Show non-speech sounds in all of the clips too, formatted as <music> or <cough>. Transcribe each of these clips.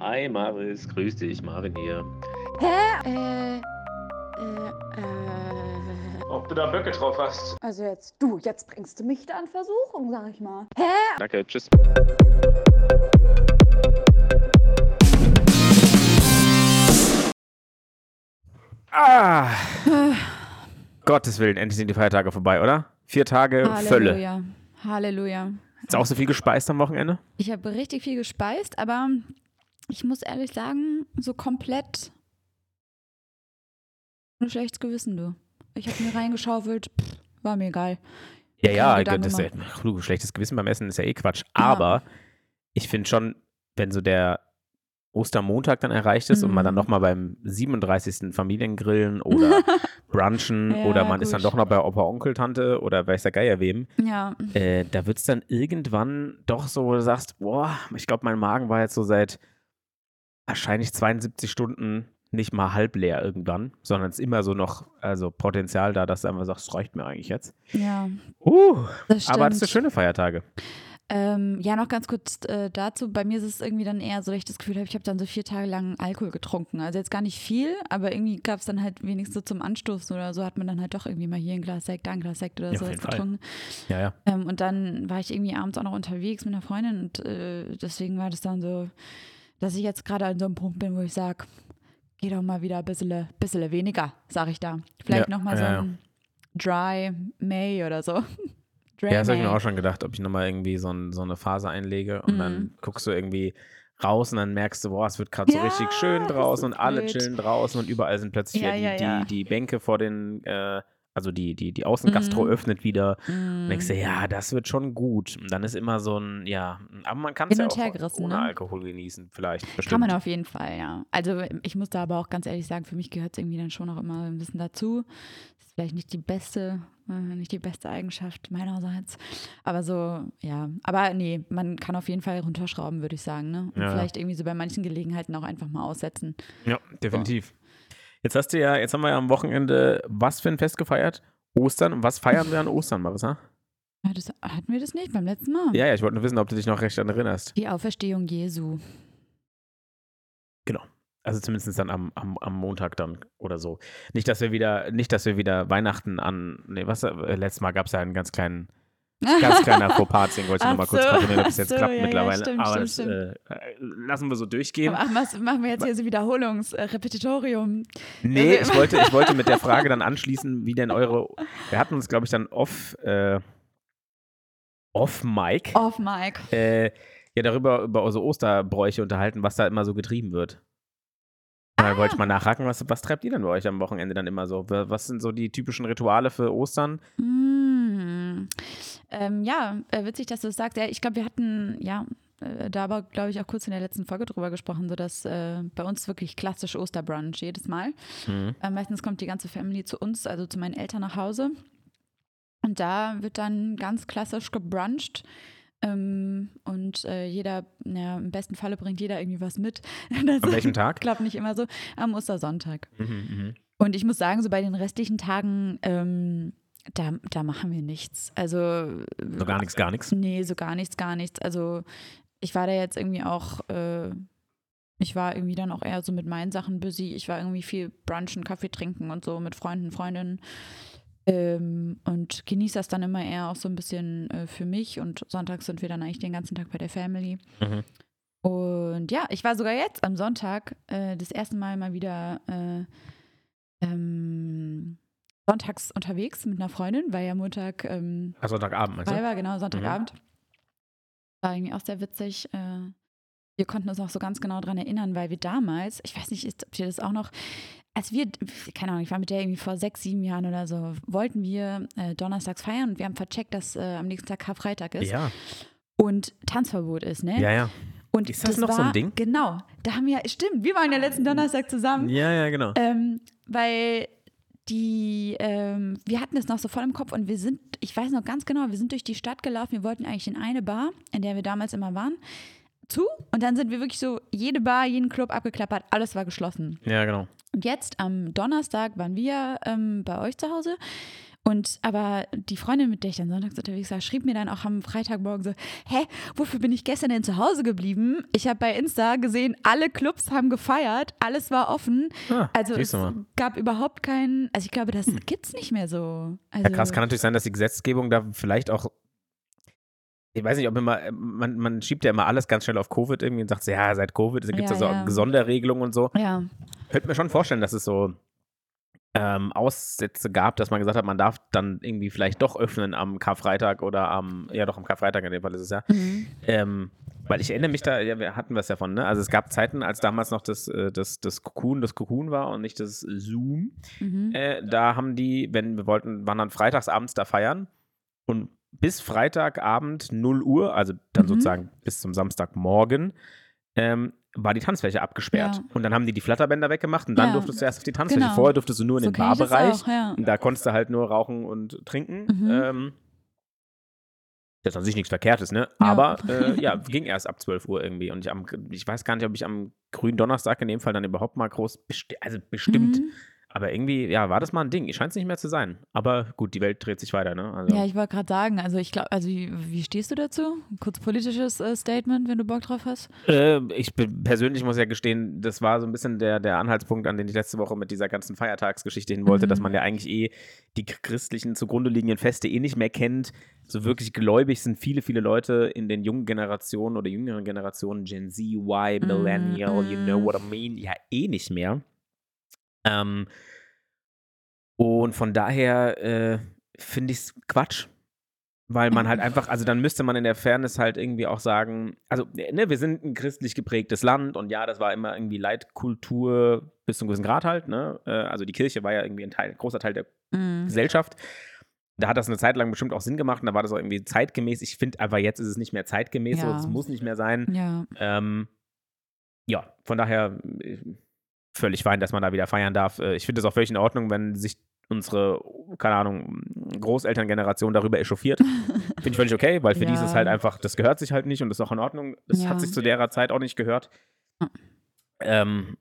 Hi Maris, grüß dich, Marin hier. Hä? Äh, äh, äh. Ob du da Böcke drauf hast? Also jetzt, du, jetzt bringst du mich da in Versuchung, sag ich mal. Hä? Danke, tschüss. Ah! Gottes Willen, endlich sind die Feiertage vorbei, oder? Vier Tage Völle. Halleluja. Halleluja. Ist auch so viel gespeist am Wochenende? Ich habe richtig viel gespeist, aber ich muss ehrlich sagen, so komplett ein schlechtes Gewissen, du. Ich habe mir reingeschaufelt, pff, war mir egal. Ja, ja, Gedanken das ist ja, gemacht. du, schlechtes Gewissen beim Essen ist ja eh Quatsch. Aber ich finde schon, wenn so der Ostermontag dann erreicht ist und man dann Mhm. nochmal beim 37. Familiengrillen oder <laughs> Brunchen Ja, oder man ist dann gut. doch noch bei Opa, Onkel, Tante oder weiß der Geier wem, Ja, äh, da wird es dann irgendwann doch so, wo du sagst, boah, ich glaube, mein Magen war jetzt so seit wahrscheinlich 72 Stunden nicht mal halb leer irgendwann, sondern es ist immer so noch, also Potenzial da, dass du einfach sagst, es reicht mir eigentlich jetzt. ja, Uh, das aber das sind schöne Feiertage. Ähm, ja, noch ganz kurz äh, dazu. Bei mir ist es irgendwie dann eher so, dass ich das Gefühl habe, ich habe dann so vier Tage lang Alkohol getrunken. Also jetzt gar nicht viel, aber irgendwie gab es dann halt wenigstens so zum Anstoßen oder so, hat man dann halt doch irgendwie mal hier ein Glas Sekt, da ein Glas Sekt oder Ja, so getrunken. Ja, ja. Ähm, und dann war ich irgendwie abends auch noch unterwegs mit einer Freundin und äh, deswegen war das dann so, dass ich jetzt gerade an so einem Punkt bin, wo ich sage, geh doch mal wieder ein bisschen, bisschen weniger, sage ich da. Vielleicht Ja, nochmal so ja, ja. ein Dry May oder so. <laughs> Dry Ja, das habe ich mir auch schon gedacht, ob ich nochmal irgendwie so, ein, so eine Phase einlege und Mhm. dann guckst du irgendwie raus und dann merkst du, boah, es wird gerade so Ja, richtig schön draußen und alle blöd. chillen draußen und überall sind plötzlich Ja, die, ja, ja. Die, die Bänke vor den, äh, also die, die, die Außengastro Mhm. öffnet wieder. Mm. Und denkst du, ja, das wird schon gut. Und dann ist immer so ein, ja, aber man kann es ja auch ohne ne? Alkohol genießen, vielleicht. Bestimmt. Kann man auf jeden Fall, ja. Also ich muss da aber auch ganz ehrlich sagen, für mich gehört es irgendwie dann schon auch immer ein bisschen dazu. Vielleicht nicht die beste, äh, nicht die beste Eigenschaft meinerseits. Aber so, ja. Aber nee, man kann auf jeden Fall runterschrauben, würde ich sagen. Ne? Und Ja. vielleicht irgendwie so bei manchen Gelegenheiten auch einfach mal aussetzen. Ja, definitiv. Jetzt hast du ja, jetzt haben wir ja am Wochenende was für ein Fest gefeiert? Ostern. Und was feiern wir an Ostern, Marissa? Ja, das, hatten wir das nicht beim letzten Mal? Ja, ja, ich wollte nur wissen, ob du dich noch recht daran erinnerst. Die Auferstehung Jesu. Also zumindest dann am, am, am Montag dann oder so. Nicht, dass wir wieder, nicht, dass wir wieder Weihnachten an. Nee, was? Äh, letztes Mal gab es ja einen ganz kleinen, ganz kleiner <laughs> Fauxpas, wollte ich Ach nochmal kurz so, kontrollieren, ob es ach jetzt so, klappt ja, ja, mittlerweile. stimmt, Aber stimmt, das äh, lassen wir so durchgehen. Machen, was, machen wir jetzt hier so Wiederholungs-, äh. Nee, Also- ich wollte, ich wollte mit der Frage dann anschließen, wie denn eure. Wir hatten uns, glaube ich, dann off, äh, off Mic Off Mike. äh, ja darüber über unsere Osterbräuche unterhalten, was da immer so getrieben wird. Da wollte ich mal nachhaken, was, was treibt ihr denn bei euch am Wochenende dann immer so? Wa- Was sind so die typischen Rituale für Ostern? Mm. Ähm, ja, äh, witzig, dass du es sagst. Ja, ich glaube, wir hatten, ja, äh, da aber, glaube ich, auch kurz in der letzten Folge drüber gesprochen, so dass äh, bei uns wirklich klassisch Osterbrunch jedes Mal. Äh, meistens kommt die ganze Family zu uns, also zu meinen Eltern nach Hause. Und da wird dann ganz klassisch gebruncht. Ähm, und äh, jeder, ja, im besten Falle bringt jeder irgendwie was mit. <laughs> Das An welchem Tag? <laughs> klappt nicht immer so. Am Ostersonntag. Mhm, mhm. Und ich muss sagen, so bei den restlichen Tagen, ähm, da, da machen wir nichts. Also. So gar nichts, gar nichts. Nee, so gar nichts, gar nichts. Also ich war da jetzt irgendwie auch, äh, ich war irgendwie dann auch eher so mit meinen Sachen busy. Ich war irgendwie viel brunchen, Kaffee trinken und so mit Freunden, Freundinnen. Ähm, und genieße das dann immer eher auch so ein bisschen äh, für mich. Und sonntags sind wir dann eigentlich den ganzen Tag bei der Family. Mhm. Und ja, ich war sogar jetzt am Sonntag äh, das erste Mal mal wieder äh, ähm, sonntags unterwegs mit einer Freundin, weil ja Montag ähm, Ach, Sonntagabend, meinst du? war, genau, Sonntagabend. War irgendwie auch sehr witzig. Äh, wir konnten uns auch so ganz genau daran erinnern, weil wir damals, ich weiß nicht, ist- ob ihr das auch noch, als wir, keine Ahnung, ich war mit der irgendwie vor sechs, sieben Jahren oder so, wollten wir äh, donnerstags feiern und wir haben vercheckt, dass äh, am nächsten Tag Karfreitag ist Ja, und Tanzverbot ist, ne? ja, ja. Und Ist das noch so ein war, Ding? Genau. Da haben wir, stimmt, wir waren ja letzten Donnerstag zusammen. Ja, ja, genau. Ähm, weil die, ähm, wir hatten es noch so voll im Kopf und wir sind, ich weiß noch ganz genau, wir sind durch die Stadt gelaufen, wir wollten eigentlich in eine Bar, in der wir damals immer waren, zu und dann sind wir wirklich so, jede Bar, jeden Club abgeklappert, alles war geschlossen. Ja, genau. Und jetzt am Donnerstag waren wir ähm, bei euch zu Hause Und aber die Freundin, mit der ich dann sonntags unterwegs war, schrieb mir dann auch am Freitagmorgen so: Hä, wofür bin ich gestern denn zu Hause geblieben? Ich habe bei Insta gesehen, alle Clubs haben gefeiert, alles war offen. Ah, Also es gab überhaupt keinen, also ich glaube, das gibt's nicht mehr so. Also, Ja, krass, kann natürlich sein, dass die Gesetzgebung da vielleicht auch. Ich weiß nicht, ob immer, man, man schiebt ja immer alles ganz schnell auf Covid irgendwie und sagt, ja, seit Covid gibt es Ja, so ja. Sonderregelungen und so. Ja, Könnte mir schon vorstellen, dass es so ähm, Aussätze gab, dass man gesagt hat, man darf dann irgendwie vielleicht doch öffnen am Karfreitag oder am, ja doch am Karfreitag in dem Fall ist es ja. mhm. Ähm, weil ich erinnere mich da, ja, wir hatten was davon, ne? Also es gab Zeiten, als damals noch das, äh, das, das Cocoon das Cocoon war und nicht das Zoom. Mhm. Äh, da haben die, wenn wir wollten, waren dann freitags abends da feiern und bis Freitagabend 0 Uhr, also dann Mhm. sozusagen bis zum Samstagmorgen, ähm, war die Tanzfläche abgesperrt. Ja. Und dann haben die die Flatterbänder weggemacht und dann Ja, durftest du erst auf die Tanzfläche. genau. Vorher durftest du nur in so den Barbereich. auch, ja. Da konntest du halt nur rauchen und trinken. Mhm. Ähm, das ist an sich nichts Verkehrtes, ne? Aber äh, <laughs> ja, ging erst ab 12 Uhr irgendwie. Und ich, am, ich weiß gar nicht, ob ich am grünen Donnerstag in dem Fall dann überhaupt mal groß, besti also bestimmt. Mhm. Aber irgendwie, ja, war das mal ein Ding. Scheint es nicht mehr zu sein. Aber gut, die Welt dreht sich weiter, ne? Also, Ja, ich wollte gerade sagen, also ich glaube, also wie, wie stehst du dazu? Kurz politisches äh, Statement, wenn du Bock drauf hast. äh, ich bin, persönlich muss ja gestehen, das war so ein bisschen der, der Anhaltspunkt, an den ich letzte Woche mit dieser ganzen Feiertagsgeschichte hin wollte, Mhm. dass man ja eigentlich eh die christlichen zugrunde liegenden Feste eh nicht mehr kennt. So wirklich gläubig sind viele, viele Leute in den jungen Generationen oder jüngeren Generationen, Gen Z, Y, Mhm, Millennial, you know mhm. what I mean, ja eh nicht mehr. Ähm, und von daher äh, finde ich es Quatsch. Weil man halt einfach, also dann müsste man in der Fairness halt irgendwie auch sagen, also ne, wir sind ein christlich geprägtes Land und ja, das war immer irgendwie Leitkultur bis zu einem gewissen Grad halt, ne? Äh, Also die Kirche war ja irgendwie ein Teil, großer Teil der Mhm. Gesellschaft. Da hat das eine Zeit lang bestimmt auch Sinn gemacht und da war das auch irgendwie zeitgemäß. Ich finde aber jetzt ist es nicht mehr zeitgemäß, so, Ja. es muss nicht mehr sein. Ja, Ähm, ja, von daher äh, völlig fein, dass man da wieder feiern darf. Äh, Ich finde es auch völlig in Ordnung, wenn sich unsere, keine Ahnung, Großelterngeneration darüber echauffiert. <laughs> Finde ich völlig okay, weil für die ist es Ja. halt einfach, das gehört sich halt nicht und das ist auch in Ordnung. Das Ja. hat sich zu derer Zeit auch nicht gehört. Ja. Ähm,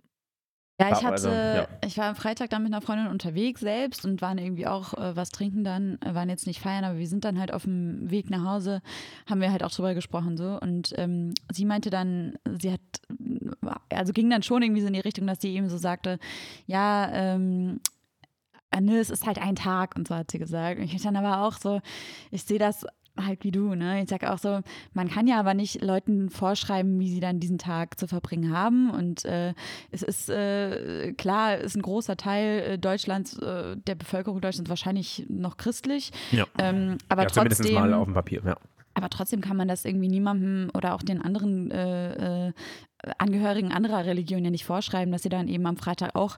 Ja, ich Ja, hatte, also, ja. ich war am Freitag dann mit einer Freundin unterwegs selbst und waren irgendwie auch äh, was trinken dann, äh, waren jetzt nicht feiern, aber wir sind dann halt auf dem Weg nach Hause, haben wir halt auch drüber gesprochen so und ähm, sie meinte dann, sie hat, also ging dann schon irgendwie so in die Richtung, dass sie eben so sagte, ja, ähm, äh, ne, es ist halt ein Tag und so hat sie gesagt. Und ich dann aber auch so, ich sehe das halt wie du, ne? Ich sage auch so, man kann ja aber nicht Leuten vorschreiben, wie sie dann diesen Tag zu verbringen haben. Und äh, es ist äh, klar, ist ein großer Teil äh, Deutschlands, äh, der Bevölkerung Deutschlands wahrscheinlich noch christlich. ja. Ähm, aber ja, zumindest trotzdem, mal auf dem Papier, ja. aber trotzdem kann man das irgendwie niemandem oder auch den anderen äh, äh, Angehörigen anderer Religionen ja nicht vorschreiben, dass sie dann eben am Freitag auch,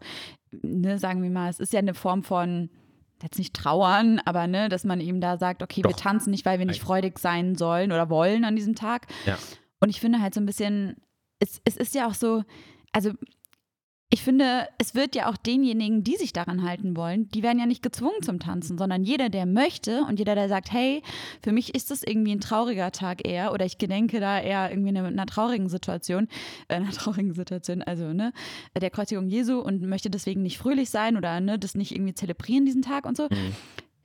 ne, sagen wir mal, es ist ja eine Form von jetzt nicht trauern, aber ne, dass man eben da sagt, okay, wir Doch. tanzen nicht, weil wir nicht freudig sein sollen oder wollen an diesem Tag. Ja. Und ich finde halt so ein bisschen, es, es ist ja auch so, also ich finde, es wird ja auch denjenigen, die sich daran halten wollen, die werden ja nicht gezwungen zum Tanzen, sondern jeder, der möchte und jeder, der sagt, hey, für mich ist das irgendwie ein trauriger Tag eher oder ich gedenke da eher irgendwie einer, einer traurigen Situation, äh, einer <laughs> traurigen Situation, also ne, der Kreuzigung Jesu und möchte deswegen nicht fröhlich sein oder ne, das nicht irgendwie zelebrieren diesen Tag und so. Mhm.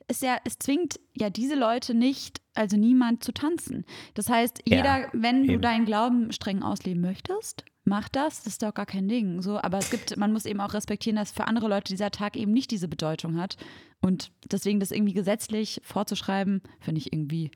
Ist ja, es zwingt ja diese Leute nicht, also niemand zu tanzen. Das heißt, jeder, Ja, wenn du eben. deinen Glauben streng ausleben möchtest, mach das, das ist doch gar kein Ding. So, aber es gibt, man muss eben auch respektieren, dass für andere Leute dieser Tag eben nicht diese Bedeutung hat. Und deswegen das irgendwie gesetzlich vorzuschreiben, finde ich irgendwie,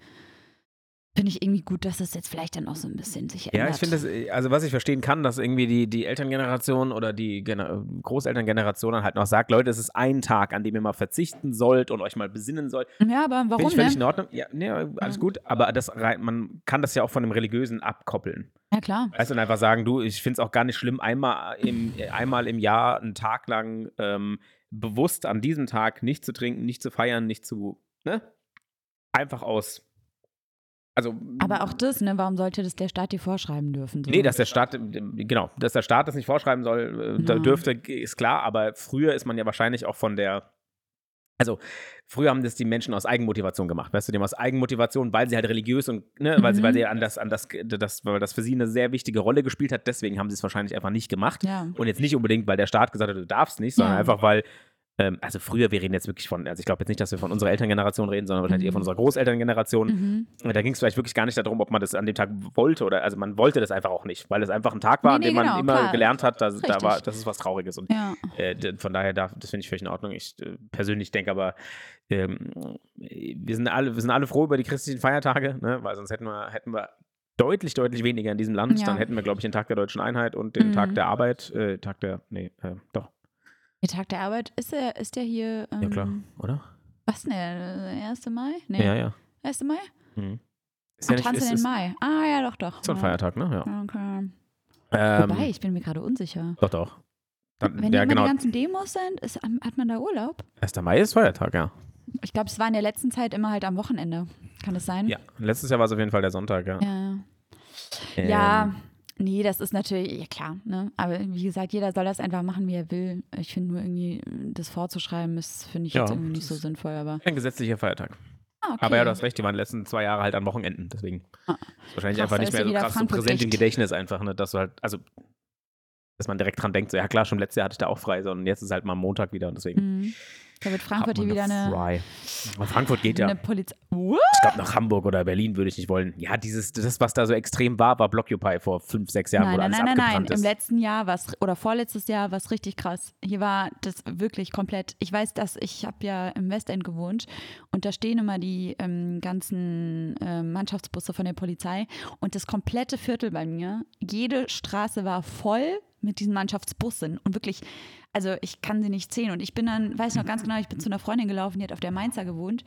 finde ich irgendwie gut, dass das jetzt vielleicht dann auch so ein bisschen sich ändert. Ja, ich finde das, also was ich verstehen kann, dass irgendwie die, die Elterngeneration oder die Gener Großelterngeneration dann halt noch sagt, Leute, es ist ein Tag, an dem ihr mal verzichten sollt und euch mal besinnen sollt. Ja, aber Finde warum ich völlig ne? in Ordnung. Ja, nee, alles Ja. gut, aber das, man kann das ja auch von dem Religiösen abkoppeln. Ja, klar. Weißt du, und einfach sagen, du, ich finde es auch gar nicht schlimm, einmal im, einmal im Jahr einen Tag lang ähm, bewusst an diesem Tag nicht zu trinken, nicht zu feiern, nicht zu, ne? Einfach aus. Also, Aber auch das, ne, warum sollte das der Staat dir vorschreiben dürfen? So? Nee, dass der Staat, genau, dass der Staat das nicht vorschreiben soll, äh, Ja. dürfte, ist klar, aber früher ist man ja wahrscheinlich auch von der, also früher haben das die Menschen aus Eigenmotivation gemacht, weißt du, die haben aus Eigenmotivation, weil sie halt religiös und, ne, weil sie, Mhm. weil sie an das, an das, das, weil das für sie eine sehr wichtige Rolle gespielt hat, deswegen haben sie es wahrscheinlich einfach nicht gemacht. Ja. Und jetzt nicht unbedingt, weil der Staat gesagt hat, du darfst nicht, sondern Ja. einfach, weil ähm, also früher, wir reden jetzt wirklich von, also ich glaube jetzt nicht, dass wir von unserer Elterngeneration reden, sondern wahrscheinlich eher von unserer Großelterngeneration. Mhm. Da ging es vielleicht wirklich gar nicht darum, ob man das an dem Tag wollte oder, also man wollte das einfach auch nicht, weil es einfach ein Tag war, Nee, an dem nee, man genau, immer klar. gelernt hat, dass, da war, das ist was Trauriges. Und Ja. äh, von daher, darf, das finde ich völlig in Ordnung. Ich äh, persönlich denke aber, ähm, wir, sind alle, wir sind alle froh über die christlichen Feiertage, ne? weil sonst hätten wir, hätten wir deutlich, deutlich weniger in diesem Land. Ja. Dann hätten wir, glaube ich, den Tag der deutschen Einheit und den Mhm. Tag der Arbeit, äh, Tag der, nee, äh, doch, Der Tag der Arbeit, ist der, ist der hier, ähm, ja klar, oder? was denn, der 1. Mai? Nee, Ja, ja. 1. Mai? Mhm. Ist Ach, ja nicht, ist, ist, Mai. Ah, ja, doch, doch. so ein ja. Feiertag, ne? Ja. Okay. Ähm, Wobei, ich bin mir gerade unsicher. Doch, doch. Dann, Wenn ja, genau. die ganzen Demos sind, ist, hat man da Urlaub? 1. Mai ist Feiertag, ja. Ich glaube, es war in der letzten Zeit immer halt am Wochenende. Kann das sein? Ja, letztes Jahr war es auf jeden Fall der Sonntag, ja. Ja. Ähm, Ja, nee, das ist natürlich, ja klar, ne? Aber wie gesagt, jeder soll das einfach machen, wie er will. Ich finde nur irgendwie, das vorzuschreiben, ist, finde ich Ja, jetzt irgendwie nicht so sinnvoll, aber. Ein gesetzlicher Feiertag. Ah, okay. Aber ja, du hast recht, die waren die letzten zwei Jahre halt an Wochenenden. Deswegen Ah. ist wahrscheinlich Krass, einfach nicht mehr so krass so präsent im echt. Gedächtnis einfach, ne, dass du halt, also dass man direkt dran denkt, so ja klar, schon letztes Jahr hatte ich da auch frei, sondern jetzt ist halt mal Montag wieder und deswegen Mhm. Da wird Frankfurt hier wieder eine. Aber Frankfurt geht ja. eine Polizei. What? Ich glaube, nach Hamburg oder Berlin würde ich nicht wollen. Ja, dieses, das, was da so extrem war, war Blockupy vor fünf, sechs Jahren, wo Nein, nein, alles nein, nein, nein. Im letzten Jahr was oder vorletztes Jahr war es richtig krass. Hier war das wirklich komplett. Ich weiß, dass ich habe ja im Westend gewohnt und da stehen immer die ähm, ganzen ähm, Mannschaftsbusse von der Polizei und das komplette Viertel bei mir, jede Straße war voll mit diesen Mannschaftsbussen. Und wirklich, also ich kann sie nicht zählen und ich bin dann, weiß noch ganz genau, ich bin zu einer Freundin gelaufen, die hat auf der Mainzer gewohnt,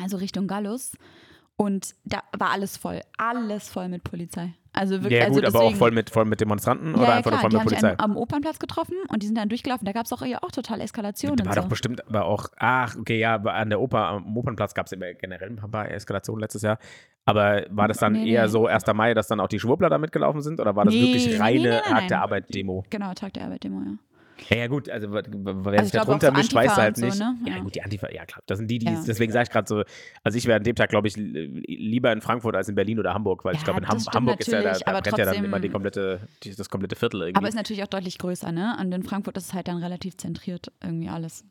also Richtung Gallus. Und da war alles voll, alles voll mit Polizei. Also wirklich, ja, also gut, aber auch voll mit, voll mit Demonstranten ja, oder ja, einfach klar, nur voll die mit haben sich Polizei? am, am Opernplatz getroffen und die sind dann durchgelaufen. Da gab es auch, ja auch total Eskalationen Da war und doch so. bestimmt, aber auch, ach, okay, ja, an der Oper, am Opernplatz gab es immer generell ein paar Eskalationen letztes Jahr. Aber war das dann Nee, eher nee. so 1. Mai, dass dann auch die Schwurbler da mitgelaufen sind? Oder war das Nee, wirklich reine Tag der. Arbeit-Demo? Genau, Tag der Arbeit, Demo, ja. Ja, ja, gut, also wer Also sich ich da glaube auch drunter so mischt, weiß halt so, nicht. ne? Ja, Ja. gut, die Antifa, ja klar. Das sind die, die, Ja. deswegen sage ich gerade so, also ich wäre an dem Tag, glaube ich, li- lieber in Frankfurt als in Berlin oder Hamburg, weil ich glaube, in Ham Hamburg ist ja, da, da brennt ja dann immer die komplette, die, das komplette Viertel irgendwie. Aber ist natürlich auch deutlich größer, ne? Und in Frankfurt ist es halt dann relativ zentriert irgendwie alles.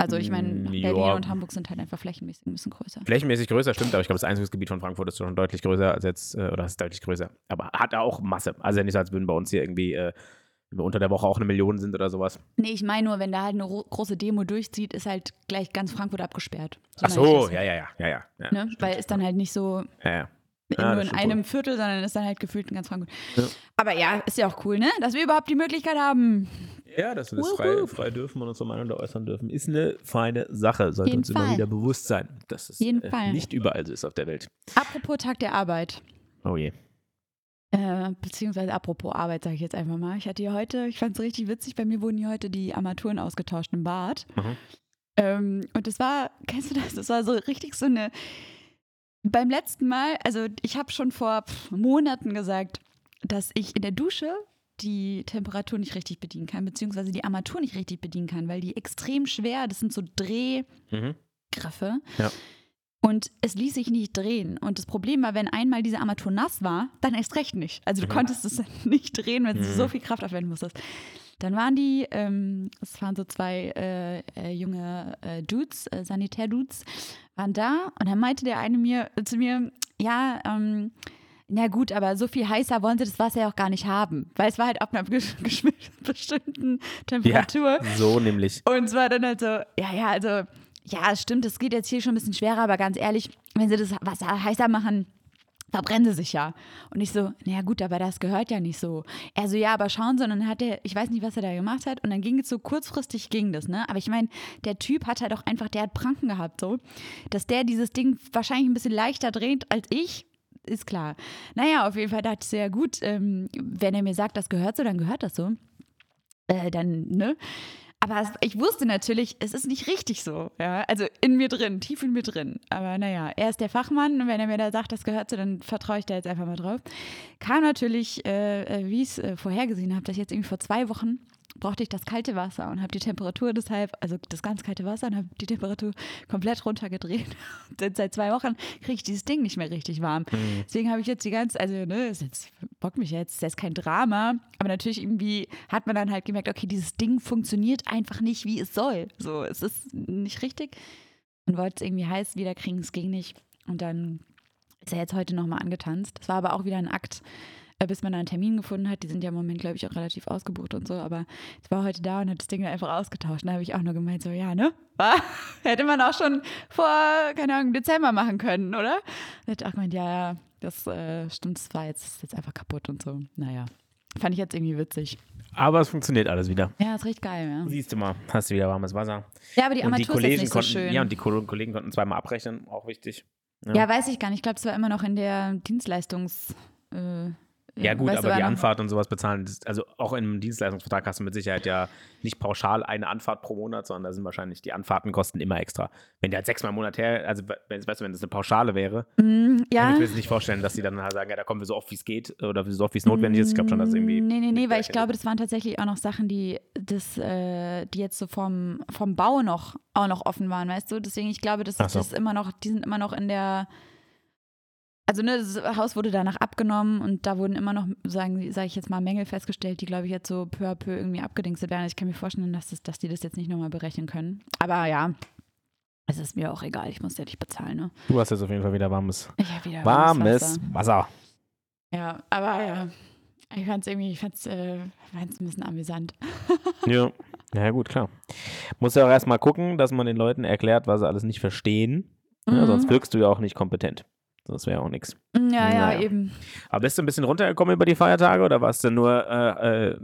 Also ich meine, Mm, Berlin ja. und Hamburg sind halt einfach flächenmäßig ein bisschen größer. Flächenmäßig größer, stimmt, aber ich glaube, das Einzugsgebiet von Frankfurt ist schon deutlich größer als jetzt, äh, oder ist deutlich größer. Aber hat auch Masse. Also nicht so, als würden bei uns hier irgendwie äh, wenn wir unter der Woche auch eine Million sind oder sowas. Nee, ich meine nur, wenn da halt eine ro- große Demo durchzieht, ist halt gleich ganz Frankfurt abgesperrt. Ach meine ich so, ja, ja, ja, ja, ja. ja Ne? Weil ist dann halt nicht so ja, ja. in, Ja, nur in einem wohl. Viertel, sondern ist dann halt gefühlt in ganz Frankfurt. Aber ja, ist ja auch cool, ne? Dass wir überhaupt die Möglichkeit haben. Ja, dass wir das frei, frei dürfen und unsere Meinung da äußern dürfen, ist eine feine Sache. Sollte Jeden uns immer Fall. wieder bewusst sein, dass es Jeden äh, Fall. nicht überall so ist auf der Welt. Apropos Tag der Arbeit. Oh je. Äh, beziehungsweise apropos Arbeit, sage ich jetzt einfach mal. Ich hatte hier heute, ich fand es richtig witzig, bei mir wurden hier heute die Armaturen ausgetauscht im Bad. Mhm. Ähm, und das war, <laughs> kennst du das? Das war so richtig so eine. Beim letzten Mal, also ich habe schon vor pff, Monaten gesagt, dass ich in der Dusche die Temperatur nicht richtig bedienen kann, beziehungsweise die Armatur nicht richtig bedienen kann, weil die extrem schwer, das sind so Drehgriffe. Mhm. Ja. Und es ließ sich nicht drehen. Und das Problem war, wenn einmal diese Armatur nass war, dann erst recht nicht. Also du Mhm. konntest es <laughs> nicht drehen, wenn du Mhm. so viel Kraft aufwenden musstest. Dann waren die, ähm, es waren so zwei äh, äh, junge äh, Dudes, äh, Sanitär-Dudes, waren da und dann meinte der eine mir zu mir, ja, ähm, na gut, aber so viel heißer wollen sie das Wasser ja auch gar nicht haben. Weil es war halt ab einer <laughs> bestimmten Temperatur. So nämlich. Und es war dann halt so, ja, ja, also, ja, stimmt, es geht jetzt hier schon ein bisschen schwerer, aber ganz ehrlich, wenn sie das Wasser heißer machen, verbrennen sie sich ja. Und ich so, naja gut, aber das gehört ja nicht so. Er so, ja, aber schauen Sie, und dann hat er, ich weiß nicht, was er da gemacht hat, und dann ging es so kurzfristig ging das, ne? Aber ich meine, der Typ hat halt auch einfach, der hat Pranken gehabt, so, dass der dieses Ding wahrscheinlich ein bisschen leichter dreht als ich, ist klar. Naja, auf jeden Fall dachte ich ja gut, ähm, wenn er mir sagt, das gehört so, dann gehört das so. Äh, dann, ne? Aber es, ich wusste natürlich, es ist nicht richtig so. Ja? Also in mir drin, tief in mir drin. Aber naja, er ist der Fachmann und wenn er mir da sagt, das gehört so, dann vertraue ich da jetzt einfach mal drauf. Kam natürlich, äh, äh, wie ich es äh, vorhergesehen habe, dass jetzt irgendwie vor zwei Wochen brauchte ich das kalte Wasser und habe die Temperatur deshalb, also das ganz kalte Wasser und habe die Temperatur komplett runtergedreht. <laughs> Denn seit zwei Wochen kriege ich dieses Ding nicht mehr richtig warm. Mhm. Deswegen habe ich jetzt die ganze, also ne, ist jetzt bockt mich jetzt, ist jetzt kein Drama, aber natürlich irgendwie hat man dann halt gemerkt, okay, dieses Ding funktioniert einfach nicht, wie es soll. So, es ist nicht richtig und wollte es irgendwie heiß wieder kriegen, es ging nicht. Und dann ist er jetzt heute nochmal angetanzt. Das war aber auch wieder ein Akt, bis man da einen Termin gefunden hat. Die sind ja im Moment, glaube ich, auch relativ ausgebucht und so. Aber ich war heute da und hat das Ding einfach ausgetauscht. Da habe ich auch nur gemeint, so, ja, ne? War? <laughs> Hätte man auch schon vor, keine Ahnung, Dezember machen können, oder? Da hat auch gemeint, ja, ja, das äh, stimmt, das war jetzt, ist jetzt einfach kaputt und so. Naja. Fand ich jetzt irgendwie witzig. Aber es funktioniert alles wieder. Ja, ist richtig geil, ja. Siehst du mal, hast du wieder warmes Wasser. Ja, aber die und die Armatur ist Kollegen nicht so konnten, schön. ja, und die Ko- Kollegen konnten zweimal abrechnen, auch wichtig. Ja, weiß ich gar nicht. Ich glaube, es war immer noch in der Dienstleistungs. Äh, Ja, gut, weißt aber die Anfahrt und sowas bezahlen, also auch im Dienstleistungsvertrag hast du mit Sicherheit ja nicht pauschal eine Anfahrt pro Monat, sondern da sind wahrscheinlich die Anfahrten kosten immer extra. Wenn der halt sechsmal im Monat her, also wenn, weißt du, wenn das eine Pauschale wäre, Mm, kann ja. ich mir das nicht vorstellen, dass die dann halt sagen, ja, da kommen wir so oft wie es geht oder so oft wie es notwendig ist. Ich glaube schon, dass irgendwie. Nee, nee, nee, weil ich glaube, das waren tatsächlich auch noch Sachen, die, das, äh, die jetzt so vom, vom Bau noch, auch noch offen waren, weißt du? Deswegen, ich glaube, das so. das immer noch, die sind immer noch in der. Also, ne, das Haus wurde danach abgenommen und da wurden immer noch, sagen, sage ich jetzt mal, Mängel festgestellt, die, glaube ich, jetzt so peu à peu irgendwie abgedingstet werden. Ich kann mir vorstellen, dass, das, dass die das jetzt nicht nochmal berechnen können. Aber ja, es ist mir auch egal, ich muss ja nicht bezahlen, ne? Du hast jetzt auf jeden Fall wieder warmes, Ich habe wieder warmes Wasser. Wasser. Ja, aber ja, ich fand es irgendwie, ich fand es äh, fand's ein bisschen amüsant. <laughs> Ja. Ja, gut, klar. Muss ja auch erstmal gucken, dass man den Leuten erklärt, was sie alles nicht verstehen. Ja, Mhm. sonst wirkst du ja auch nicht kompetent. Das wäre auch nichts. Ja, ja, Naja. eben. Aber bist du ein bisschen runtergekommen über die Feiertage oder warst du nur äh, äh,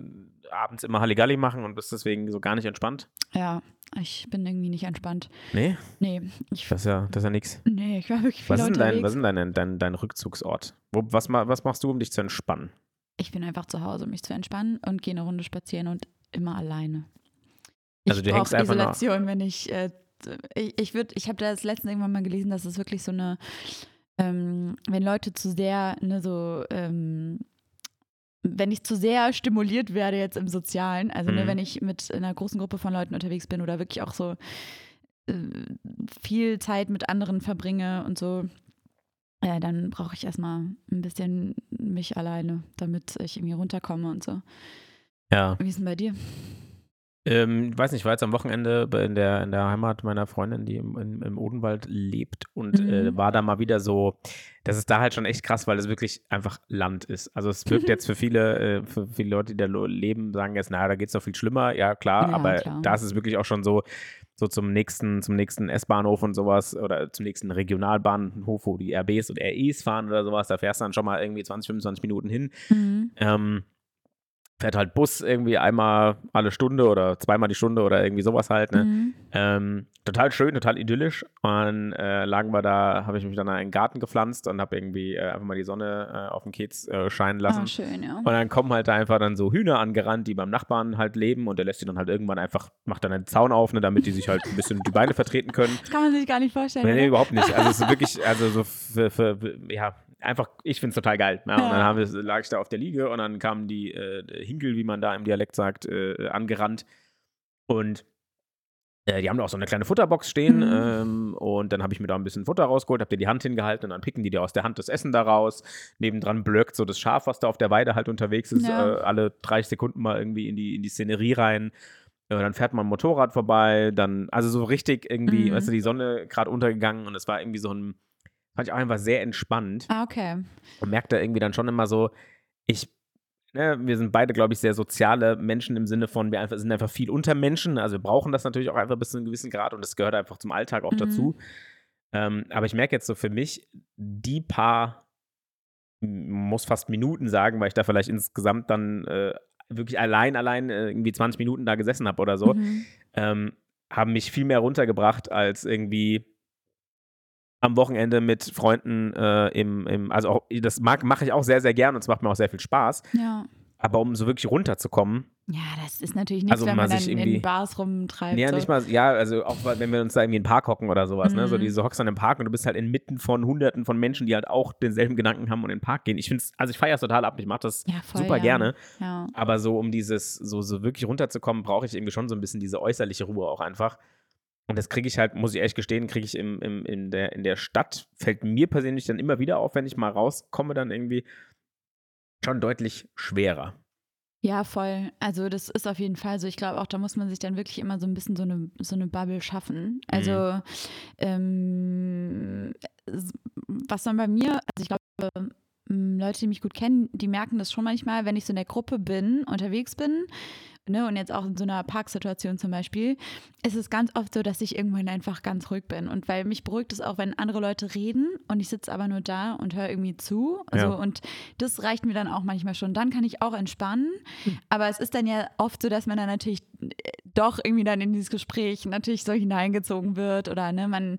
abends immer Halligalli machen und bist deswegen so gar nicht entspannt? Ja, ich bin irgendwie nicht entspannt. Nee, Nee, ich, das ist ja, das ist ja nichts. nee, ich war wirklich viel Was ist dein, was ist denn dein, dein, dein Rückzugsort? Wo, was, was machst du, um dich zu entspannen? ich bin einfach zu Hause, um mich zu entspannen und gehe eine Runde spazieren und immer alleine. Ich Also du hängst einfach Isolation, wenn ich, äh, ich, ich würde, ich habe das letztens irgendwann mal gelesen, dass es wirklich so eine, ähm, wenn Leute zu sehr, ne, so, ähm, wenn ich zu sehr stimuliert werde jetzt im Sozialen, also ne, Mhm. wenn ich mit einer großen Gruppe von Leuten unterwegs bin oder wirklich auch so äh, viel Zeit mit anderen verbringe und so, ja, dann brauche ich erstmal ein bisschen mich alleine, damit ich irgendwie runterkomme und so. Ja. Wie ist denn bei dir? Ähm, ich weiß nicht, ich war jetzt am Wochenende in der, in der Heimat meiner Freundin, die im, im, im Odenwald lebt und Mhm. äh, war da mal wieder so, das ist da halt schon echt krass, weil es wirklich einfach Land ist. Also es wirkt jetzt für viele, äh, für viele Leute, die da leben, sagen jetzt, naja, da geht es noch viel schlimmer. Ja, klar, Ja, aber klar. da ist es wirklich auch schon so, so zum nächsten, zum nächsten S-Bahnhof und sowas oder zum nächsten Regionalbahnhof, wo die RBs und REs fahren oder sowas, da fährst du dann schon mal irgendwie 20, 25 Minuten hin. Mhm. Ähm, fährt halt Bus irgendwie einmal alle Stunde oder zweimal die Stunde oder irgendwie sowas halt. Ne? Mhm. Ähm, total schön, total idyllisch. Und äh, lagen wir da, habe ich mich dann in einen Garten gepflanzt und habe irgendwie äh, einfach mal die Sonne äh, auf den Kiez äh, scheinen lassen. Ah, schön, ja. Und dann kommen halt da einfach dann so Hühner angerannt, die beim Nachbarn halt leben und der lässt die dann halt irgendwann einfach, macht dann einen Zaun auf, ne, damit die sich halt ein bisschen die Beine vertreten können. Das kann man sich gar nicht vorstellen. Nee, überhaupt nicht. Also es ist wirklich, <laughs> also so für, für ja, einfach, ich finde es total geil. Ja, Und dann haben wir, lag ich da auf der Liege und dann kamen die äh, Hinkel, wie man da im Dialekt sagt, äh, angerannt. Und äh, die haben da auch so eine kleine Futterbox stehen Mhm. ähm, und dann habe ich mir da ein bisschen Futter rausgeholt, habe dir die Hand hingehalten und dann picken die dir aus der Hand das Essen da raus. Nebendran blöckt so das Schaf, was da auf der Weide halt unterwegs ist, Ja. äh, alle 30 Sekunden mal irgendwie in die, in die Szenerie rein. Äh, dann fährt man ein Motorrad vorbei, dann, also so richtig irgendwie, Mhm. weißt du, die Sonne gerade untergegangen und es war irgendwie so ein, fand ich auch einfach sehr entspannt Ah, okay. und merkt da irgendwie dann schon immer so, ich, ne, wir sind beide, glaube ich, sehr soziale Menschen im Sinne von, wir einfach, sind einfach viel unter Menschen, also wir brauchen das natürlich auch einfach bis zu einem gewissen Grad und das gehört einfach zum Alltag auch Mhm. dazu. Ähm, aber ich merke jetzt so für mich, die paar, muss fast Minuten sagen, weil ich da vielleicht insgesamt dann äh, wirklich allein, allein äh, irgendwie 20 Minuten da gesessen habe oder so, Mhm. ähm, haben mich viel mehr runtergebracht als irgendwie am Wochenende mit Freunden äh, im, im, also auch, das mache ich auch sehr, sehr gern und es macht mir auch sehr viel Spaß. Ja. Aber um so wirklich runterzukommen, Ja, das ist natürlich nichts, Also, wenn man dann sich in irgendwie- Bars rumtreibt. ja, so. nicht mal, ja, also auch wenn wir uns da irgendwie in den Park hocken oder sowas, ne? So Mhm. diese hockst dann im Park und du bist halt inmitten von hunderten von Menschen, die halt auch denselben Gedanken haben und in den Park gehen. Ich finde also ich feiere es total ab, ich mache das ja, voll, super ja. gerne. Ja. Aber so, um dieses, so, so wirklich runterzukommen, brauche ich irgendwie schon so ein bisschen diese äußerliche Ruhe auch einfach. Und das kriege ich halt, muss ich ehrlich gestehen, kriege ich im, im, in, der, in der Stadt, fällt mir persönlich dann immer wieder auf, wenn ich mal rauskomme, dann irgendwie schon deutlich schwerer. Ja, voll. Also das ist auf jeden Fall so. Ich glaube auch, da muss man sich dann wirklich immer so ein bisschen so eine, so eine Bubble schaffen. Also ähm, s- was dann bei mir, also ich glaube, ähm, Leute, die mich gut kennen, die merken das schon manchmal, wenn ich so in der Gruppe bin, unterwegs bin, ne, und jetzt auch in so einer Parksituation zum Beispiel, ist es ganz oft so, dass ich irgendwann einfach ganz ruhig bin. Und weil mich beruhigt es auch, wenn andere Leute reden und ich sitze aber nur da und höre irgendwie zu. Also, Ja. Und das reicht mir dann auch manchmal schon. Dann kann ich auch entspannen. Aber es ist dann ja oft so, dass man dann natürlich äh, doch irgendwie dann in dieses Gespräch natürlich so hineingezogen wird oder ne, man,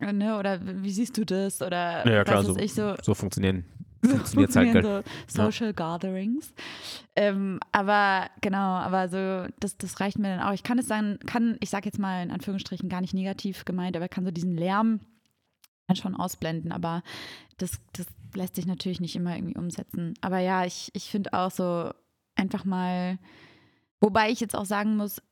ne, oder wie siehst du das? Oder Ja, klar, so, ich so. so funktionieren. Funktioniert halt so Social Gatherings. Ähm, aber genau, aber so, das, das reicht mir dann auch. Ich kann es dann, kann, ich sag jetzt mal in Anführungsstrichen gar nicht negativ gemeint, aber kann so diesen Lärm dann schon ausblenden. Aber das, das lässt sich natürlich nicht immer irgendwie umsetzen. Aber ja, ich, ich finde auch so einfach mal, wobei ich jetzt auch sagen muss,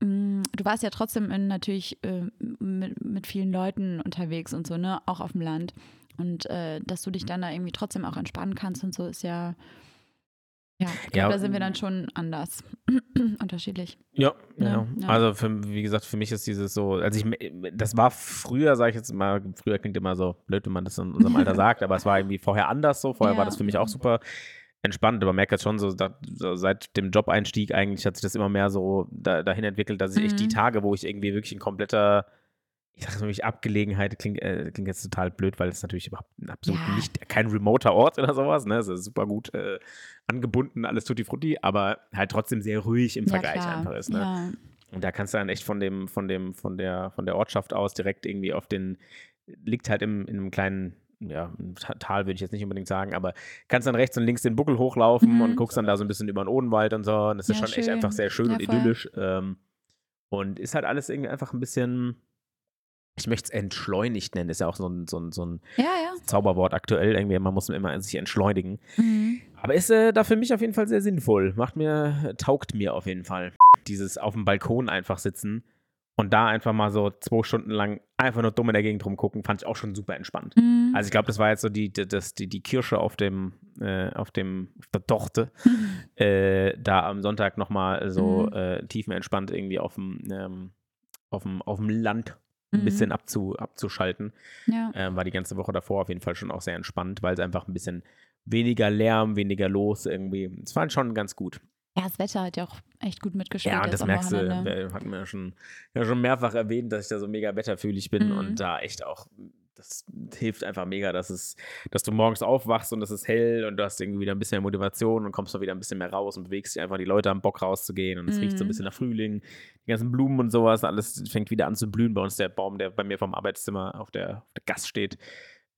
mh, Du warst ja trotzdem in, natürlich äh, mit, mit vielen Leuten unterwegs und so, ne? Auch auf dem Land. Und äh, dass du dich dann da irgendwie trotzdem auch entspannen kannst und so ist ja, ja, ich Ja, glaub, da sind wir dann schon anders, <clears throat> unterschiedlich. Ja, Ja, ja. ja. Also für, wie gesagt, für mich ist dieses so, also ich, das war früher, sage ich jetzt mal, früher klingt immer so blöd, wenn man das in unserem Alter <laughs> sagt, aber es war irgendwie vorher anders so. Vorher Ja. war das für mich auch super entspannt, aber merke jetzt schon so, da, so seit dem Job-Einstieg eigentlich hat sich das immer mehr so da, dahin entwickelt, dass ich echt die Mhm. Tage, wo ich irgendwie wirklich in kompletter ich sage wirklich Abgelegenheit, klingt, äh, klingt jetzt total blöd, weil es natürlich überhaupt absolut Ja. nicht kein remoter Ort oder sowas, ne? Es ist super gut äh, angebunden, alles tutti frutti, aber halt trotzdem sehr ruhig im Vergleich klar. einfach ist, ne? Ja. Und da kannst du dann echt von dem, von dem, von der, von der Ortschaft aus direkt irgendwie auf den, liegt halt im, in einem kleinen, ja, Ta- Tal würde ich jetzt nicht unbedingt sagen, aber kannst dann rechts und links den Buckel hochlaufen Mhm. und guckst dann da so ein bisschen über den Odenwald und so. Und das ist schon echt schön. einfach sehr schön und idyllisch. Ähm, und ist halt alles irgendwie einfach ein bisschen, ich möchte es entschleunigt nennen, ist ja auch so ein, so ein, so ein ja, ja. Zauberwort aktuell. Irgendwie, man muss immer sich entschleunigen. Mhm. Aber ist äh, da für mich auf jeden Fall sehr sinnvoll. Macht mir, taugt mir auf jeden Fall. Dieses auf dem Balkon einfach sitzen und da einfach mal so zwei Stunden lang einfach nur dumm in der Gegend rumgucken, fand ich auch schon super entspannt. Mhm. Also ich glaube, das war jetzt so die, die, das, die, die Kirsche auf dem, äh, auf dem, auf der Torte, äh, da am Sonntag nochmal so Mhm. äh, tiefenentspannt irgendwie auf dem, ähm, auf dem, auf dem Land ein Mhm. bisschen abzu, abzuschalten. ja. Ähm, war die ganze Woche davor auf jeden Fall schon auch sehr entspannt, weil es einfach ein bisschen weniger Lärm, weniger los irgendwie. Es war schon ganz gut. ja, das Wetter hat ja auch echt gut mitgespielt. Ja, das merkst du, wir hatten wir ja schon, ja schon mehrfach erwähnt, dass ich da so mega wetterfühlig bin Mhm. und da echt auch, das hilft einfach mega, dass es, dass du morgens aufwachst und es ist hell und du hast irgendwie wieder ein bisschen mehr Motivation und kommst mal wieder ein bisschen mehr raus und bewegst dich einfach, die Leute haben Bock rauszugehen und es riecht so ein Mhm. bisschen nach Frühling, die ganzen Blumen und sowas, alles fängt wieder an zu blühen. Bei uns der Baum, der bei mir vom Arbeitszimmer auf der, auf der Gast steht,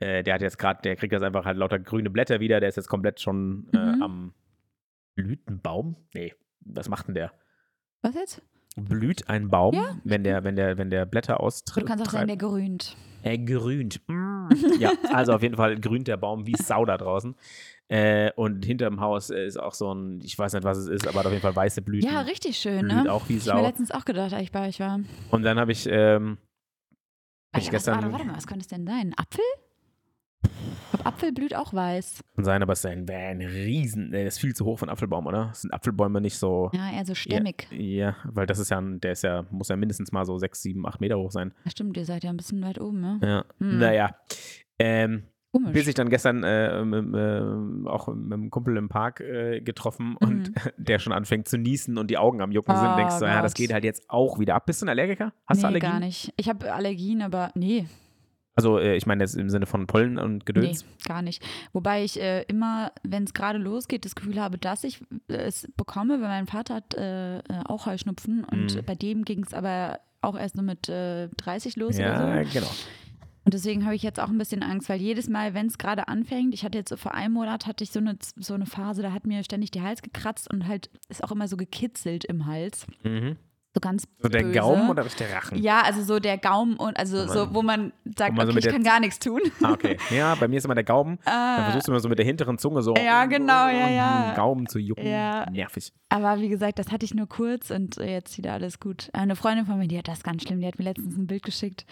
äh, der hat jetzt gerade, der kriegt jetzt einfach halt lauter grüne Blätter wieder, der ist jetzt komplett schon äh, Mhm. am Blütenbaum? Nee, was macht denn der? Was jetzt? Blüht ein Baum, Ja. wenn der, wenn der, wenn der Blätter austritt. Du kannst auch sagen, der grünt. Er grünt. Mm. <laughs> ja, also auf jeden Fall grünt der Baum wie Sau da draußen. Äh, und hinterm Haus äh, ist auch so ein, ich weiß nicht, was es ist, aber auf jeden Fall weiße Blüten. Ja, richtig schön, Blüht ne? auch wie Ich habe mir Sau. letztens auch gedacht, als ich bei euch war. Und dann habe ich, ähm, hab ich gestern, warte, warte mal, was könnte es denn sein? Ein Apfel? Ich glaube, Apfel blüht auch weiß. kann sein, aber es ist ein, ein Riesen, nee, das ist viel zu hoch für einen Apfelbaum, oder? Sind Apfelbäume nicht so, Ja, eher so stämmig. ja, weil das ist ja, ein, der ist ja, muss ja mindestens mal so sechs, sieben, acht Meter hoch sein. Ja. stimmt, ihr seid ja ein bisschen weit oben, ne? Ja, Hm. naja. Ähm, Komisch. Bis ich dann gestern äh, äh, auch mit einem Kumpel im Park äh, getroffen und Mhm. <laughs> der schon anfängt zu niesen und die Augen am Jucken sind, Oh denkst du, ja, das geht halt jetzt auch wieder ab. Bist du ein Allergiker? Hast nee, du Allergien? gar nicht. Ich habe Allergien, aber nee, Also äh, ich meine jetzt im Sinne von Pollen und nee, Gedöns. gar nicht. Wobei ich äh, immer, wenn es gerade losgeht, das Gefühl habe, dass ich äh, es bekomme, weil mein Vater hat äh, äh, auch Heuschnupfen und Mhm. bei dem ging es aber auch erst nur mit äh, 30 los Ja, oder so. genau. Und deswegen habe ich jetzt auch ein bisschen Angst, weil jedes Mal, wenn es gerade anfängt, ich hatte jetzt so vor einem Monat hatte ich so eine, so eine Phase, da hat mir ständig die Hals gekratzt und halt ist auch immer so gekitzelt im Hals. Mhm. So ganz So der böse. Gaumen oder ist der Rachen? Ja, also so der Gaumen und also Wo man- so, wo man sagt, wo man so okay, ich kann gar nichts tun. Ah, okay. <laughs> Ja, bei mir ist immer der Gaumen. Dann Ah, versuchst du immer so mit der hinteren Zunge so Ja, genau, ja, ja. Gaumen zu jucken. Ja. Nervig. aber wie gesagt, das hatte ich nur kurz und jetzt wieder alles gut. Eine Freundin von mir, die hat das ganz schlimm, die hat mir letztens ein Bild geschickt.